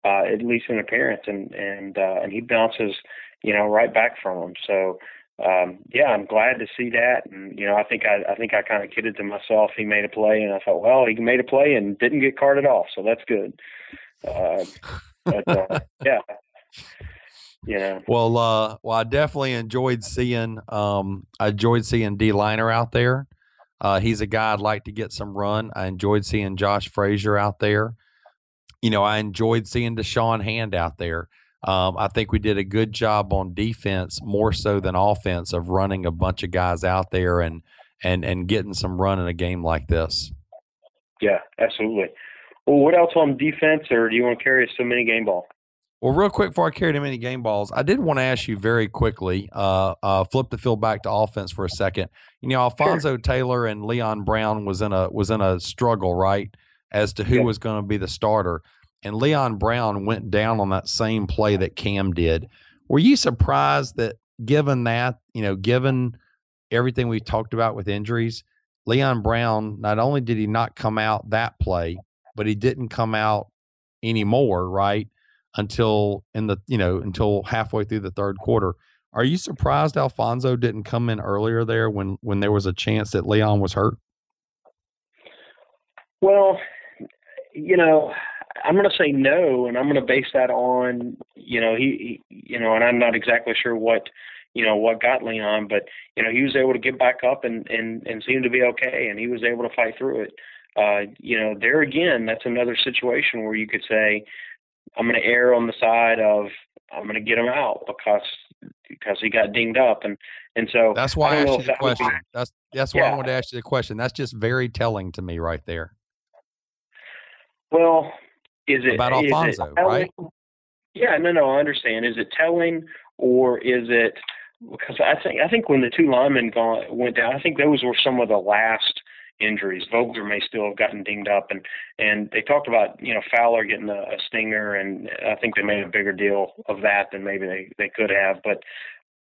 uh, at least in appearance, and and uh, and he bounces you know right back from them, so um, yeah, I'm glad to see that. And you know, I think I, I think I kind of kidded to myself. He made a play, and I thought, well, he made a play and didn't get carted off, so that's good. Uh, but uh, yeah, know, Well, uh, well, I definitely enjoyed seeing um, I enjoyed seeing D Liner out there. Uh, he's a guy I'd like to get some run. I enjoyed seeing Josh Frazier out there. You know, I enjoyed seeing Da'Shawn Hand out there. Um, I think we did a good job on defense, more so than offense, of running a bunch of guys out there and and and getting some run in a game like this. yeah, absolutely. Well, what else on defense, or do you want to carry us to mini game ball? Well, real quick before I carry too many game balls, I did want to ask you very quickly, uh, uh, flip the field back to offense for a second. You know, Alfonso Taylor and Leon Brown was in a was in a struggle, right, as to who Yeah. was going to be the starter. And Leon Brown went down on that same play that Cam did. Were you surprised that given that, you know, given everything we talked about with injuries, Leon Brown not only did he not come out that play, but he didn't come out anymore, right? Until in the you know until halfway through the third quarter. Are you surprised Alfonso didn't come in earlier there when when there was a chance that Leon was hurt? Well, you know, I'm going to say no, and I'm going to base that on, you know, he, he, you know, and I'm not exactly sure what, you know, what got Leon, but you know, he was able to get back up and and and seem to be okay, and he was able to fight through it. Uh, you know, there again, that's another situation where you could say, I'm going to err on the side of I'm going to get him out because because he got dinged up, and and so That's why I, know asked you the that be- question. That's that's why I Yeah. wanted to ask you the question. That's just very telling to me right there. Well, is it About is it Alfonso, right? Yeah, no, no, I understand. Is it telling or is it because I think I think when the two linemen gone, went down, I think those were some of the last injuries. Vogler may still have gotten dinged up, and and they talked about you know Fowler getting a, a stinger, and I think they made a bigger deal of that than maybe they they could have. But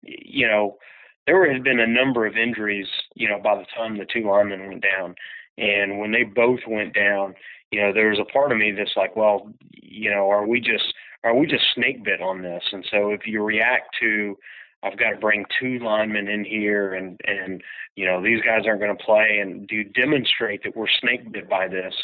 you know, there had been a number of injuries, you know, by the time the two linemen went down, and when they both went down, you know, there was a part of me that's like, well, you know, are we just are we just snake bit on this? And so if you react to I've got to bring two linemen in here, and and you know these guys aren't going to play. And do demonstrate that we're snake bit by this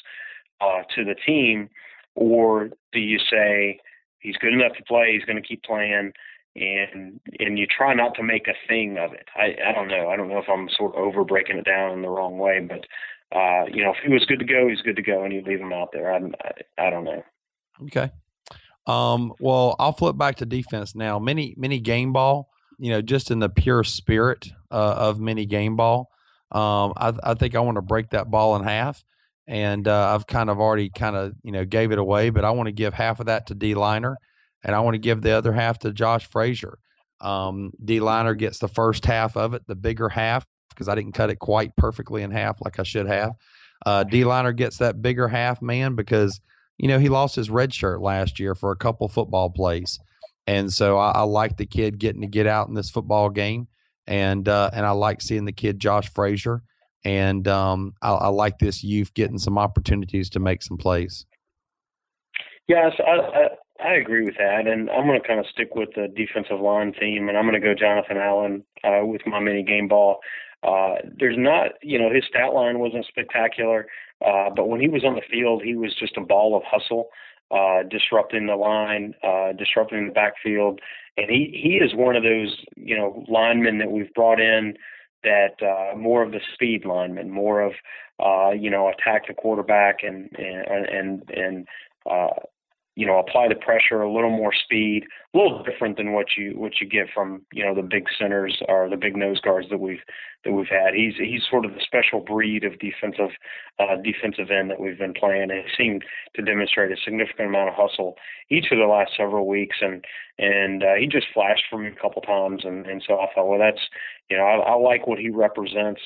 uh, to the team, or do you say he's good enough to play, he's going to keep playing, and and you try not to make a thing of it. I I don't know. I don't know if I'm sort of over breaking it down in the wrong way, but uh, you know if he was good to go, he's good to go, and you leave him out there. I I, I don't know. Okay. Um, well, I'll flip back to defense now. Many many game ball you know, just in the pure spirit uh, of mini game ball, um, I, I, think I want to break that ball in half. And uh, I've kind of already kind of, you know, gave it away, but I want to give half of that to D Liner and I want to give the other half to Josh Frazier. Um, D Liner gets the first half of it, the bigger half, because I didn't cut it quite perfectly in half like I should have. Uh, D Liner gets that bigger half, man, because, you know, he lost his red shirt last year for a couple football plays. And so I, I like the kid getting to get out in this football game, and uh, and I like seeing the kid Josh Frazier, and um, I, I, like this youth getting some opportunities to make some plays. Yes, I, I, I agree with that, and I'm going to kind of stick with the defensive line theme, and I'm going to go Jonathan Allen uh, with my mini game ball. Uh, there's not, you know, his stat line wasn't spectacular, uh, but when he was on the field, he was just a ball of hustle uh, disrupting the line, uh, disrupting the backfield, and he he is one of those you know linemen that we've brought in that uh, more of the speed lineman, more of uh, you know attack the quarterback and and and and uh, you know, apply the pressure, a little more speed, a little different than what you what you get from you know the big centers or the big nose guards that we've that we've had. He's he's sort of the special breed of defensive uh, defensive end that we've been playing, and he seemed to demonstrate a significant amount of hustle each of the last several weeks, and and uh, he just flashed for me a couple times, and and so I thought, well, that's you know, I, I like what he represents.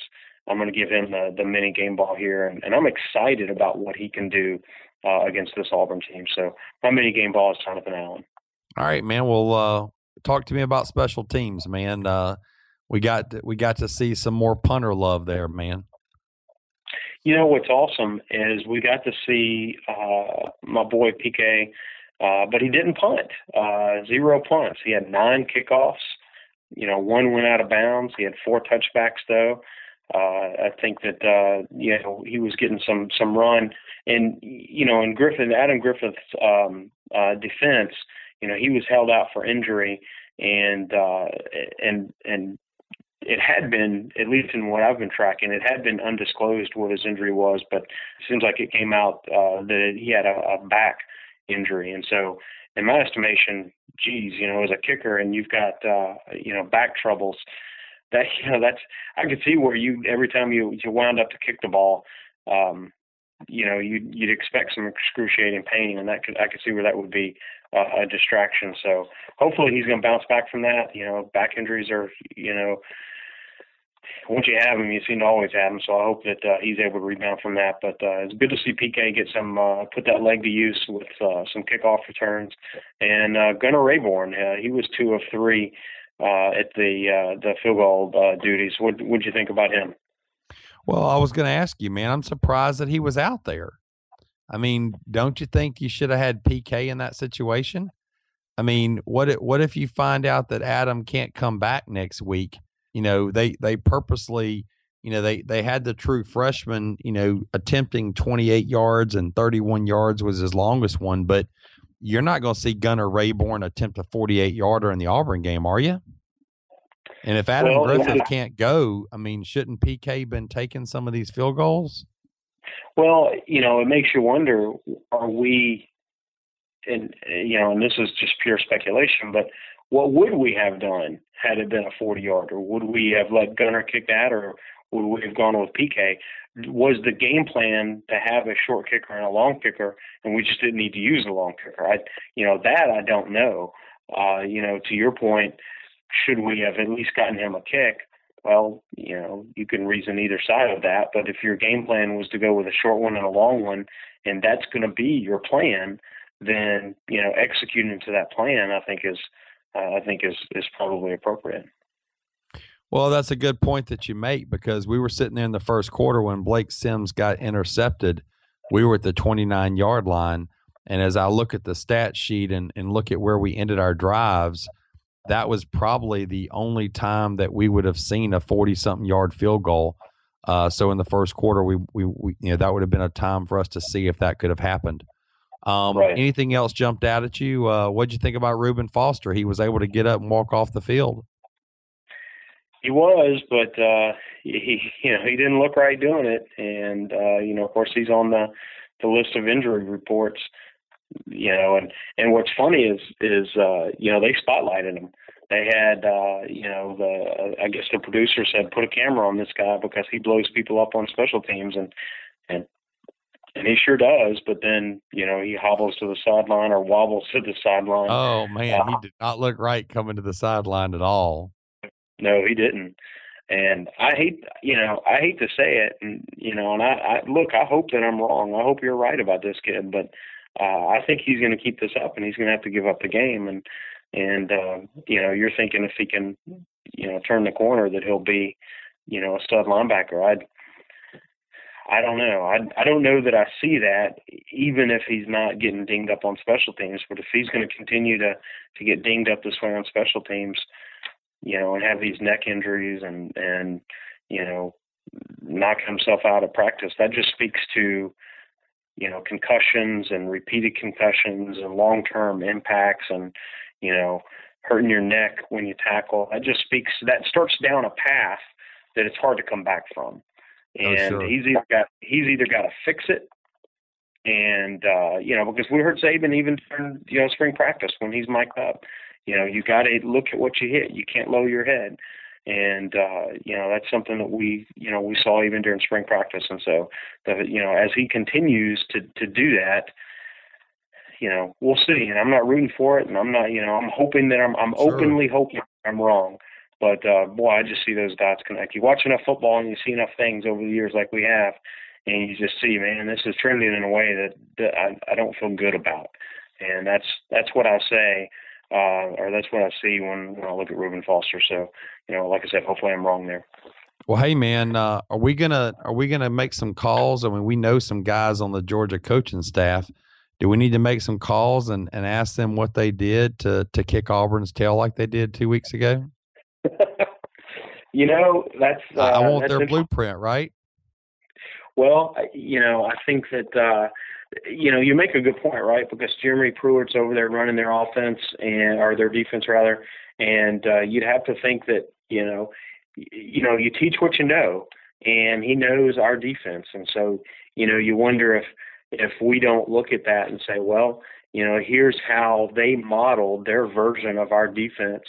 I'm going to give him the the mini game ball here, and, and I'm excited about what he can do uh, against this Auburn team. So my mini game ball is Jonathan Allen. All right, man. Well, uh, talk to me about special teams, man. Uh, we got to, we got to see some more punter love there, man. You know what's awesome is we got to see uh, my boy PK, uh, but he didn't punt. Uh, zero punts. He had nine kickoffs. You know, one went out of bounds. He had four touchbacks though. Uh, I think that uh, you know he was getting some some run, and you know in Griffin Adam Griffith's um, uh, defense, you know he was held out for injury, and and and it had been at least in what I've been tracking, it had been undisclosed what his injury was, but it seems like it came out uh, that he had a, a back injury, and so in my estimation, geez, you know as a kicker and you've got uh, you know back troubles that you know that's I could see where you every time you you wound up to kick the ball, um, you know you'd you'd expect some excruciating pain, and that could I could see where that would be uh, a distraction. So hopefully he's going to bounce back from that. You know, back injuries are you know once you have them, you seem to always have them. So I hope that uh, he's able to rebound from that. But uh, it's good to see PK get some uh, put that leg to use with uh, some kickoff returns. And uh, Gunnar Raborn, uh, he was two of three uh, at the uh, the field goal uh, duties. What would you think about him? Well, I was going to ask you, man. I'm surprised that he was out there. I mean, don't you think you should have had PK in that situation? I mean, what if, what if you find out that Adam can't come back next week? You know, they they purposely, you know, they they had the true freshman, you know, attempting 28 yards and 31 yards was his longest one, but you're not going to see Gunnar Raborn attempt a 48 yarder in the Auburn game, are you? And if Adam well, Griffith yeah. can't go, I mean, shouldn't PK been taking some of these field goals? Well, you know, it makes you wonder: Are we? And you know, and this is just pure speculation, but what would we have done had it been a 40 yarder? Would we have let Gunnar kick that, or would we have gone with PK? Was the game plan to have a short kicker and a long kicker, and we just didn't need to use the long kicker? I, you know, that I don't know. Uh, you know, to your point, should we have at least gotten him a kick? well, you know, you can reason either side of that. But if your game plan was to go with a short one and a long one, and that's going to be your plan, then you know, executing to that plan, I think is, uh, I think is is probably appropriate. Well, that's a good point that you make because we were sitting there in the first quarter when Blake Sims got intercepted. We were at the 29 yard line. And as I look at the stat sheet and, and look at where we ended our drives, that was probably the only time that we would have seen a 40 something yard field goal. Uh, so in the first quarter, we, we, we, you know, that would have been a time for us to see if that could have happened. Um, right. Anything else jumped out at you? Uh, what'd you think about Reuben Foster? He was able to get up and walk off the field. He was, but uh, he, you know, he didn't look right doing it, and uh, you know, of course, he's on the the list of injury reports you know, and and what's funny is is uh, you know they spotlighted him. They had uh, you know the I guess the producer said put a camera on this guy because he blows people up on special teams and and and he sure does. But then you know he hobbles to the sideline or wobbles to the sideline. Oh man, uh, he did not look right coming to the sideline at all. No, he didn't. And I hate, you know, I hate to say it, and you know, and I, I look, I hope that I'm wrong. I hope you're right about this kid, but uh, I think he's going to keep this up, and he's going to have to give up the game. And and uh, you know, you're thinking if he can, you know, turn the corner, that he'll be, you know, a stud linebacker. I I don't know. I I don't know that I see that, even if he's not getting dinged up on special teams. But if he's going to continue to to get dinged up this way on special teams, you know, and have these neck injuries and and you know knock himself out of practice, that just speaks to you know concussions and repeated concussions and long term impacts and you know hurting your neck when you tackle. That just speaks that starts down a path that it's hard to come back from. Oh, and oh, sure. he's either got he's either got to fix it and uh you know because we heard Saban even during you know spring practice when he's mic'd up you know you got to look at what you hit you can't lower your head and uh, you know that's something that we you know we saw even during spring practice, and so that you know as he continues to to do that, you know we'll see. And I'm not rooting for it, and I'm not you know I'm hoping that I'm I'm sure. openly hoping I'm wrong. But uh, boy, I just see those dots connect. You watch enough football and you see enough things over the years like we have, and you just see, man, this is trending in a way that, that I, I don't feel good about. And that's that's what I'll say uh, or that's what I see when, when I look at Reuben Foster. So, you know, like I said, hopefully I'm wrong there. Well, hey man, uh, are we gonna are we gonna make some calls? I mean, we know some guys on the Georgia coaching staff. Do we need to make some calls and, and ask them what they did to to kick Auburn's tail like they did two weeks ago? you know, that's uh, I want their blueprint, right? Well, you know, I think that uh, you know, you make a good point, right? Because Jeremy Pruitt's over there running their offense and or their defense rather, and uh, you'd have to think that you know, you know, you teach what you know, and he knows our defense, and so you know, you wonder if if we don't look at that and say, well, you know, here's how they modeled their version of our defense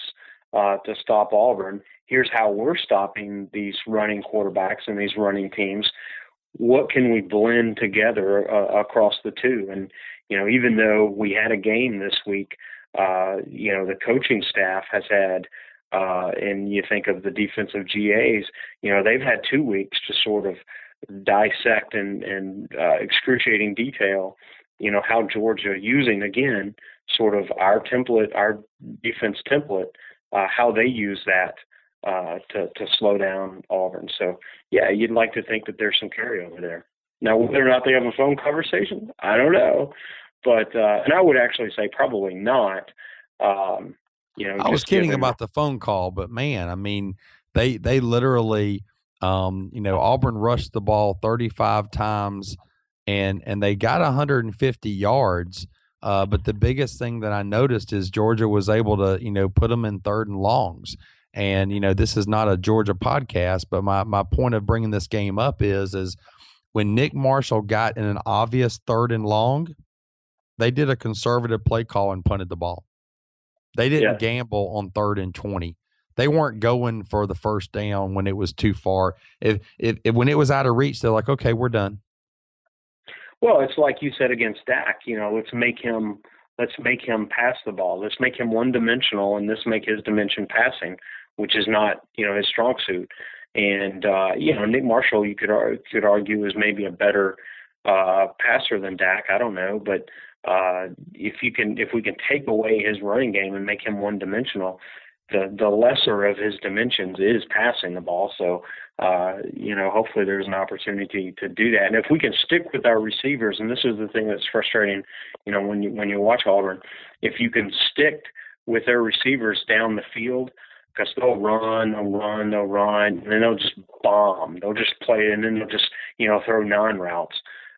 uh, to stop Auburn. Here's how we're stopping these running quarterbacks and these running teams what can we blend together uh, across the two? And you know, even though we had a game this week, uh, you know, the coaching staff has had, uh, and you think of the defensive GAs, you know, they've had two weeks to sort of dissect and and uh, excruciating detail, you know, how Georgia using again sort of our template, our defense template, uh, how they use that uh, to to slow down Auburn. So yeah, you'd like to think that there's some carryover there. Now whether or not they have a phone conversation, I don't know, but uh, and I would actually say probably not. Um, you know, I was kidding about the phone call, but man, I mean, they they literally, um, you know, Auburn rushed the ball 35 times, and and they got 150 yards. Uh, but the biggest thing that I noticed is Georgia was able to, you know, put them in third and longs. And you know, this is not a Georgia podcast, but my my point of bringing this game up is is when Nick Marshall got in an obvious third and long, they did a conservative play call and punted the ball. They didn't yeah. gamble on third and 20. They weren't going for the first down when it was too far. If, if, if when it was out of reach, they're like, okay, we're done. Well, it's like you said against Dak. You know, let's make him let's make him pass the ball. Let's make him one dimensional, and let's make his dimension passing, which is not you know his strong suit. And uh, you know Nick Marshall, you could could argue is maybe a better uh, passer than Dak. I don't know, but uh, if you can if we can take away his running game and make him one dimensional, the the lesser of his dimensions is passing the ball. So uh, you know, hopefully there's an opportunity to do that. And if we can stick with our receivers, and this is the thing that's frustrating, you know, when you when you watch Auburn, if you can stick with their receivers down the field, because they'll run, they'll run, they'll run, and then they'll just bomb. They'll just play, and then they'll just you know throw nine routes.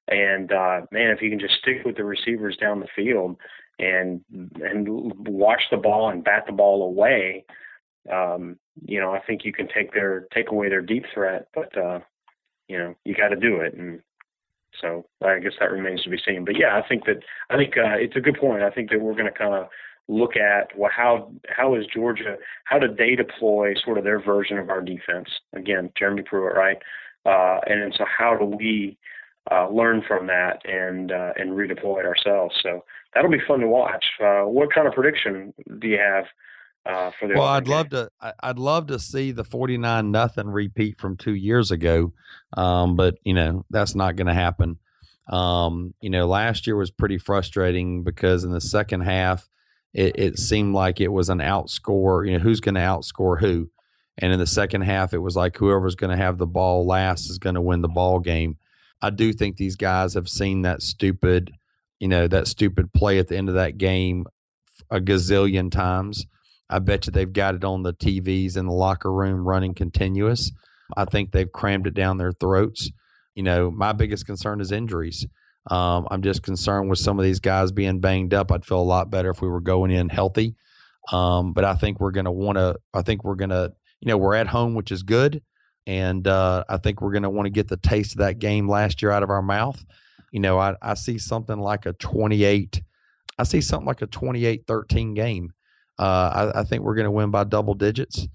And uh, man, if you can just stick with the receivers down the field and and watch the ball and bat the ball away, um, you know, I think you can take their take away their deep threat, but uh, you know, you got to do it, and so I guess that remains to be seen. But yeah, I think that I think uh, it's a good point. I think that we're going to kind of look at well, how how is Georgia? How did they deploy sort of their version of our defense? Again, Jeremy Pruitt, right? Uh, and, and so how do we uh, learn from that and uh, and redeploy it ourselves? So that'll be fun to watch. Uh, what kind of prediction do you have? uh, for the. Well, I'd game. love to. I'd love to see the forty nine nothing repeat from two years ago, um, but you know that's not going to happen. Um, you know, last year was pretty frustrating because in the second half, it, it seemed like it was an outscore. You know, who's going to outscore who? And in the second half, it was like whoever's going to have the ball last is going to win the ball game. I do think these guys have seen that stupid, you know, that stupid play at the end of that game a gazillion times. I bet you they've got it on the TVs in the locker room running continuous. I think they've crammed it down their throats. You know, my biggest concern is injuries. Um, I'm just concerned with some of these guys being banged up. I'd feel a lot better if we were going in healthy. Um, but I think we're going to want to, I think we're going to, you know, we're at home, which is good. And uh, I think we're going to want to get the taste of that game last year out of our mouth. You know, I, I see something like a 28, I see something like a 28 13 game. Uh, I, I, think we're going to win by double digits,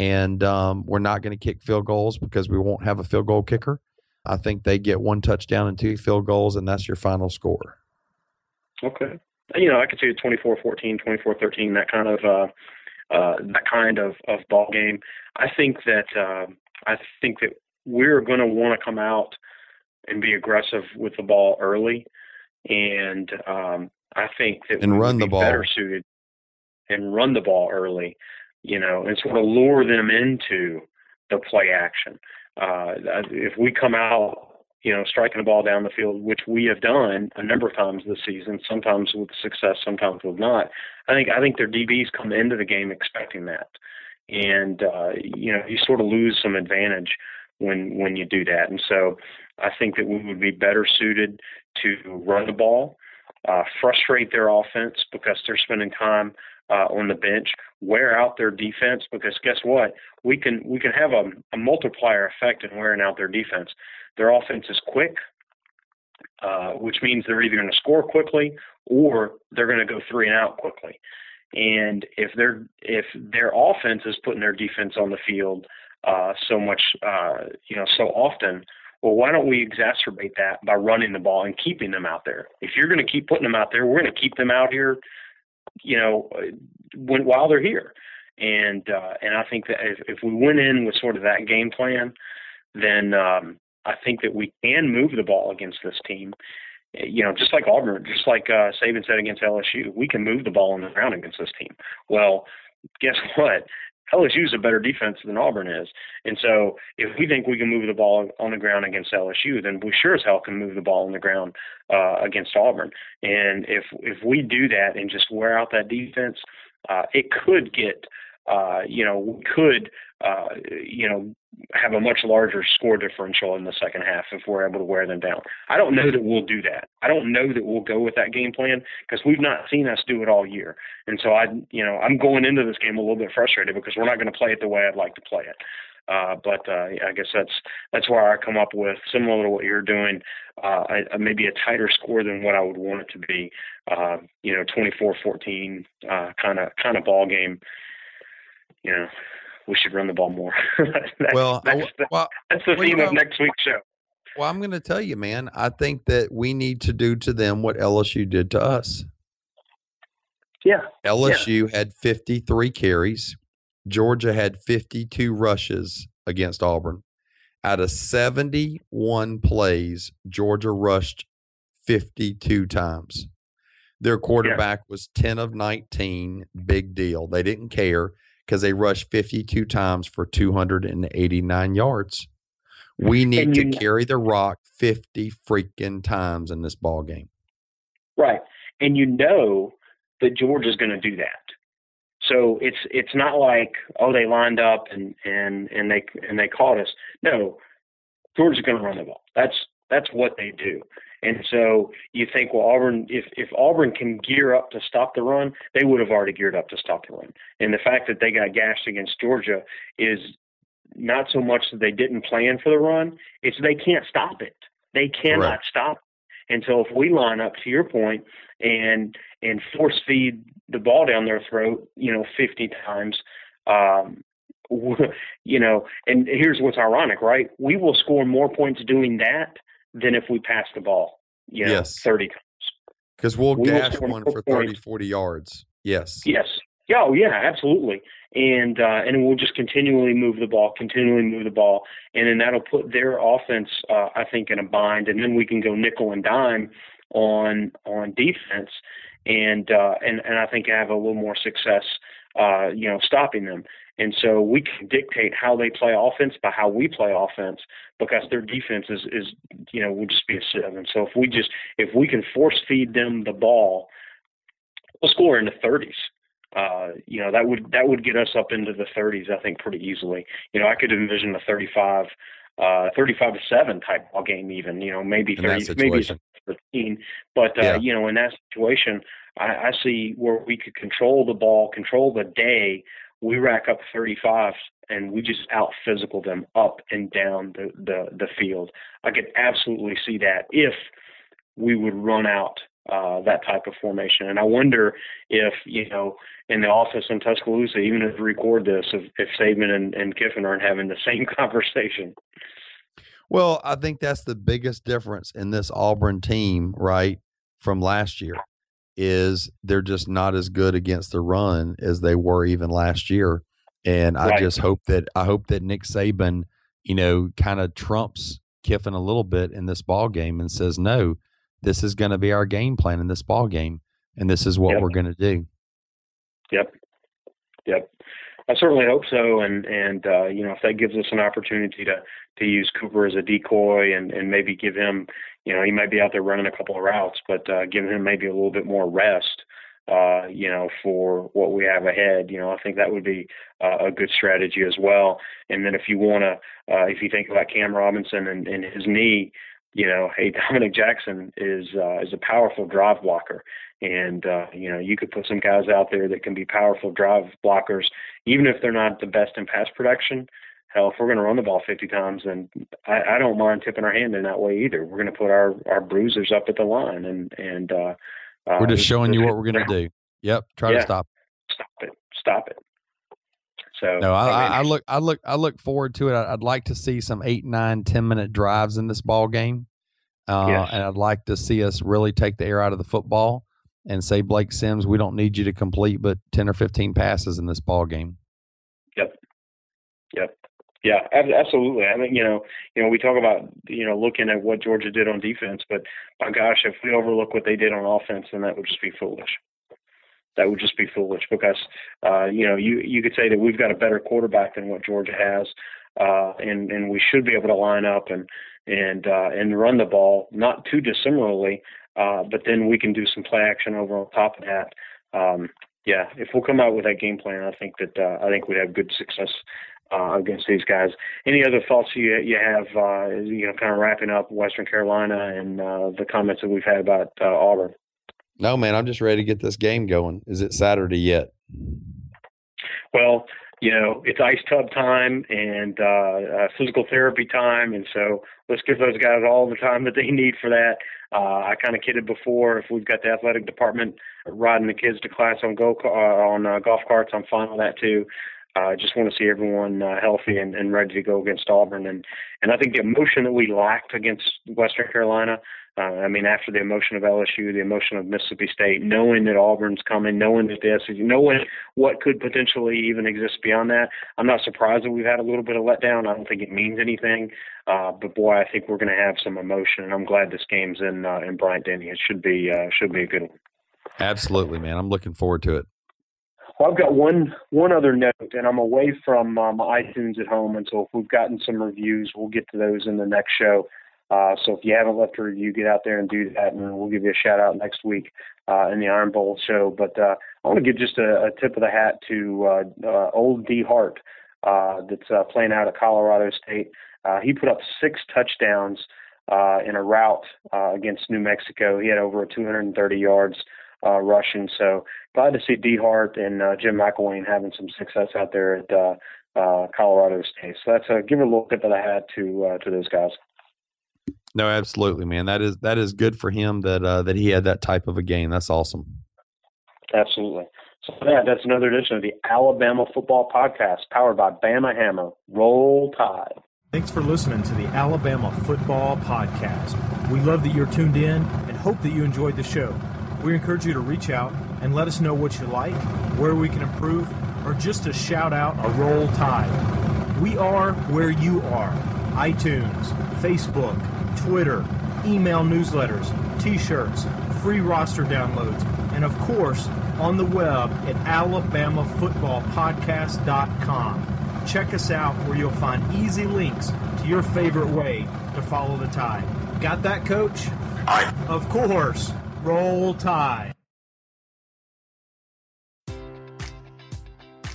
and um, we're not going to kick field goals because we won't have a field goal kicker. I think they get one touchdown and two field goals, and that's your final score. Okay. You know, I could see a 24-14, 24-13, that kind of uh, uh, that kind of, of ball game. I think that uh, I think that we're going to want to come out and be aggressive with the ball early, and um, I think that and run the ball better suited and run the ball early, you know, and sort of lure them into the play action. Uh, if we come out, you know, striking the ball down the field, which we have done a number of times this season, sometimes with success, sometimes with not. I think I think their DBs come into the game expecting that, and uh, you know, you sort of lose some advantage when when you do that. And so, I think that we would be better suited to run the ball, uh, frustrate their offense because they're spending time uh, on the bench, wear out their defense because guess what? We can we can have a, a multiplier effect in wearing out their defense. Their offense is quick, uh, which means they're either going to score quickly or they're going to go three and out quickly. And if their if their offense is putting their defense on the field uh, so much, uh, you know, so often, well, why don't we exacerbate that by running the ball and keeping them out there? If you're going to keep putting them out there, we're going to keep them out here you know, when, while they're here. And uh, and I think that if, if we went in with sort of that game plan, then um, I think that we can move the ball against this team. You know, just like Auburn, just like uh, Saban said against LSU, we can move the ball on the ground against this team. Well, guess what? LSU is a better defense than Auburn is. And so if we think we can move the ball on the ground against LSU, then we sure as hell can move the ball on the ground uh, against Auburn. And if if we do that and just wear out that defense, uh, it could get uh, you know, we could, uh, you know, have a much larger score differential in the second half if we're able to wear them down. I don't know that we'll do that. I don't know that we'll go with that game plan because we've not seen us do it all year. And so I, you know, I'm going into this game a little bit frustrated because we're not going to play it the way I'd like to play it. Uh, but uh, I guess that's that's where I come up with similar to what you're doing, uh, I, maybe a tighter score than what I would want it to be. Uh, you know, 24-14 kind of kind of ball game you know, we should run the ball more. that's, well, that's, the, well, that's the theme of next week's show. Well, I'm going to tell you, man. I think that we need to do to them what LSU did to us. Yeah. LSU yeah. had 53 carries. Georgia had 52 rushes against Auburn. Out of 71 plays, Georgia rushed 52 times. Their quarterback yeah. was 10 of 19. Big deal. They didn't care because they rushed 52 times for 289 yards. We need to carry the rock 50 freaking times in this ball game. Right. And you know that Georgia's going to do that. So it's it's not like oh they lined up and and and they and they caught us. No, Georgia's going to run the ball. That's that's what they do. And so you think, well, Auburn, if if Auburn can gear up to stop the run, they would have already geared up to stop the run. And the fact that they got gashed against Georgia is not so much that they didn't plan for the run; it's they can't stop it. They cannot Correct. stop. And so if we line up to your point and and force feed the ball down their throat, you know, 50 times, um, you know, and here's what's ironic, right? We will score more points doing that than if we pass the ball, you know, yes. 30 times. Because we'll we gash one for 30, 40 yards. Yes. Yes. Yeah, oh, yeah, absolutely. And uh, and we'll just continually move the ball, continually move the ball, and then that'll put their offense, uh, I think, in a bind. And then we can go nickel and dime on on defense, and uh, and and I think have a little more success, uh, you know, stopping them. And so we can dictate how they play offense by how we play offense because their defense is, is you know, will just be a sieve. And so if we just, if we can force feed them the ball, we'll score in the 30s. Uh, you know, that would, that would get us up into the 30s, I think, pretty easily. You know, I could envision a 35, uh, 35 to 7 type ball game, even, you know, maybe 30, maybe 13. But, uh, yeah. you know, in that situation, I, I see where we could control the ball, control the day we rack up 35s and we just out physical them up and down the, the, the field. I could absolutely see that if we would run out uh, that type of formation. And I wonder if, you know, in the office in Tuscaloosa, even if we record this, if, if Saban and, and Kiffin aren't having the same conversation. Well, I think that's the biggest difference in this Auburn team, right, from last year is they're just not as good against the run as they were even last year. And right. I just hope that I hope that Nick Saban, you know, kind of trumps Kiffin a little bit in this ball game and says, "No, this is going to be our game plan in this ball game, and this is what yep. we're going to do." Yep, yep. I certainly hope so, and and uh, you know, if that gives us an opportunity to to use Cooper as a decoy and and maybe give him you know, he might be out there running a couple of routes, but uh, giving him maybe a little bit more rest, uh, you know, for what we have ahead. You know, I think that would be uh, a good strategy as well. And then if you want to, uh, if you think about Cam Robinson and, and his knee, you know, hey, Dominick Jackson is uh, is a powerful drive blocker, and uh, you know, you could put some guys out there that can be powerful drive blockers, even if they're not the best in pass protection hell, if we're going to run the ball 50 times, then I, I don't mind tipping our hand in that way either. We're going to put our our bruisers up at the line, and and uh, uh we're just showing you what we're going to do. Yep, try yeah. to stop. Stop it. Stop it. So no, I, I, I, look, I look, I look forward to it. I'd like to see some eight, nine, ten minute drives in this ball game, uh, yes. and I'd like to see us really take the air out of the football and say, Blake Sims, we don't need you to complete but ten or fifteen passes in this ball game. Yep. Yep. Yeah, absolutely. I mean, you know, you know, we talk about you know looking at what Georgia did on defense, but my gosh, if we overlook what they did on offense, then that would just be foolish. That would just be foolish because uh, you know you you could say that we've got a better quarterback than what Georgia has, uh, and and we should be able to line up and and uh, and run the ball not too dissimilarly, uh, but then we can do some play action over on top of that. Um, yeah, if we'll come out with that game plan, I think that uh, I think we'd have good success uh, against these guys. Any other thoughts you you have? Uh, you know, kind of wrapping up Western Carolina and uh, the comments that we've had about uh, Auburn. No, man, I'm just ready to get this game going. Is it Saturday yet? Well, you know, it's ice tub time and uh, uh, physical therapy time, and so let's give those guys all the time that they need for that. Uh, I kind of kidded before if we've got the athletic department riding the kids to class on go uh, on uh, golf carts, I'm fine with that too. I uh, just want to see everyone uh, healthy and, and ready to go against Auburn. And and I think the emotion that we lacked against Western Carolina. Uh, I mean, after the emotion of LSU, the emotion of Mississippi State, knowing that Auburn's coming, knowing that this, knowing what could potentially even exist beyond that, I'm not surprised that we've had a little bit of letdown. I don't think it means anything, uh, but boy, I think we're going to have some emotion, and I'm glad this game's in uh, in Bryant Denny. It should be uh, should be a good one. Absolutely, man. I'm looking forward to it. Well, I've got one one other note, and I'm away from um, iTunes at home, so if we've gotten some reviews, we'll get to those in the next show. Uh, so if you haven't left a review, get out there and do that, and we'll give you a shout out next week uh, in the Iron Bowl show. But uh, I want to give just a, a tip of the hat to uh, uh, old Dee Hart uh, that's playing out at Colorado State. He put up six touchdowns in a route uh, against New Mexico. He had over 230 yards uh, rushing. So glad to see Dee Hart and uh, Jim McElwain having some success out there at uh, uh, Colorado State. So that's a give a little tip of the hat to uh, to those guys. No, absolutely, man. That is that is good for him that uh, that he had that type of a game. That's awesome. Absolutely. So yeah, that's another edition of the Alabama Football Podcast, powered by Bama Hammer. Roll Tide. Thanks for listening to the Alabama Football Podcast. We love that you're tuned in and hope that you enjoyed the show. We encourage you to reach out and let us know what you like, where we can improve, or just to shout out a roll tide. We are where you are iTunes, Facebook, Twitter, email newsletters, t shirts, free roster downloads, and of course, on the web at alabamafootballpodcast.com. Check us out where you'll find easy links to your favorite way to follow the tide. Got that, coach? Aye. Of course. Roll Tide.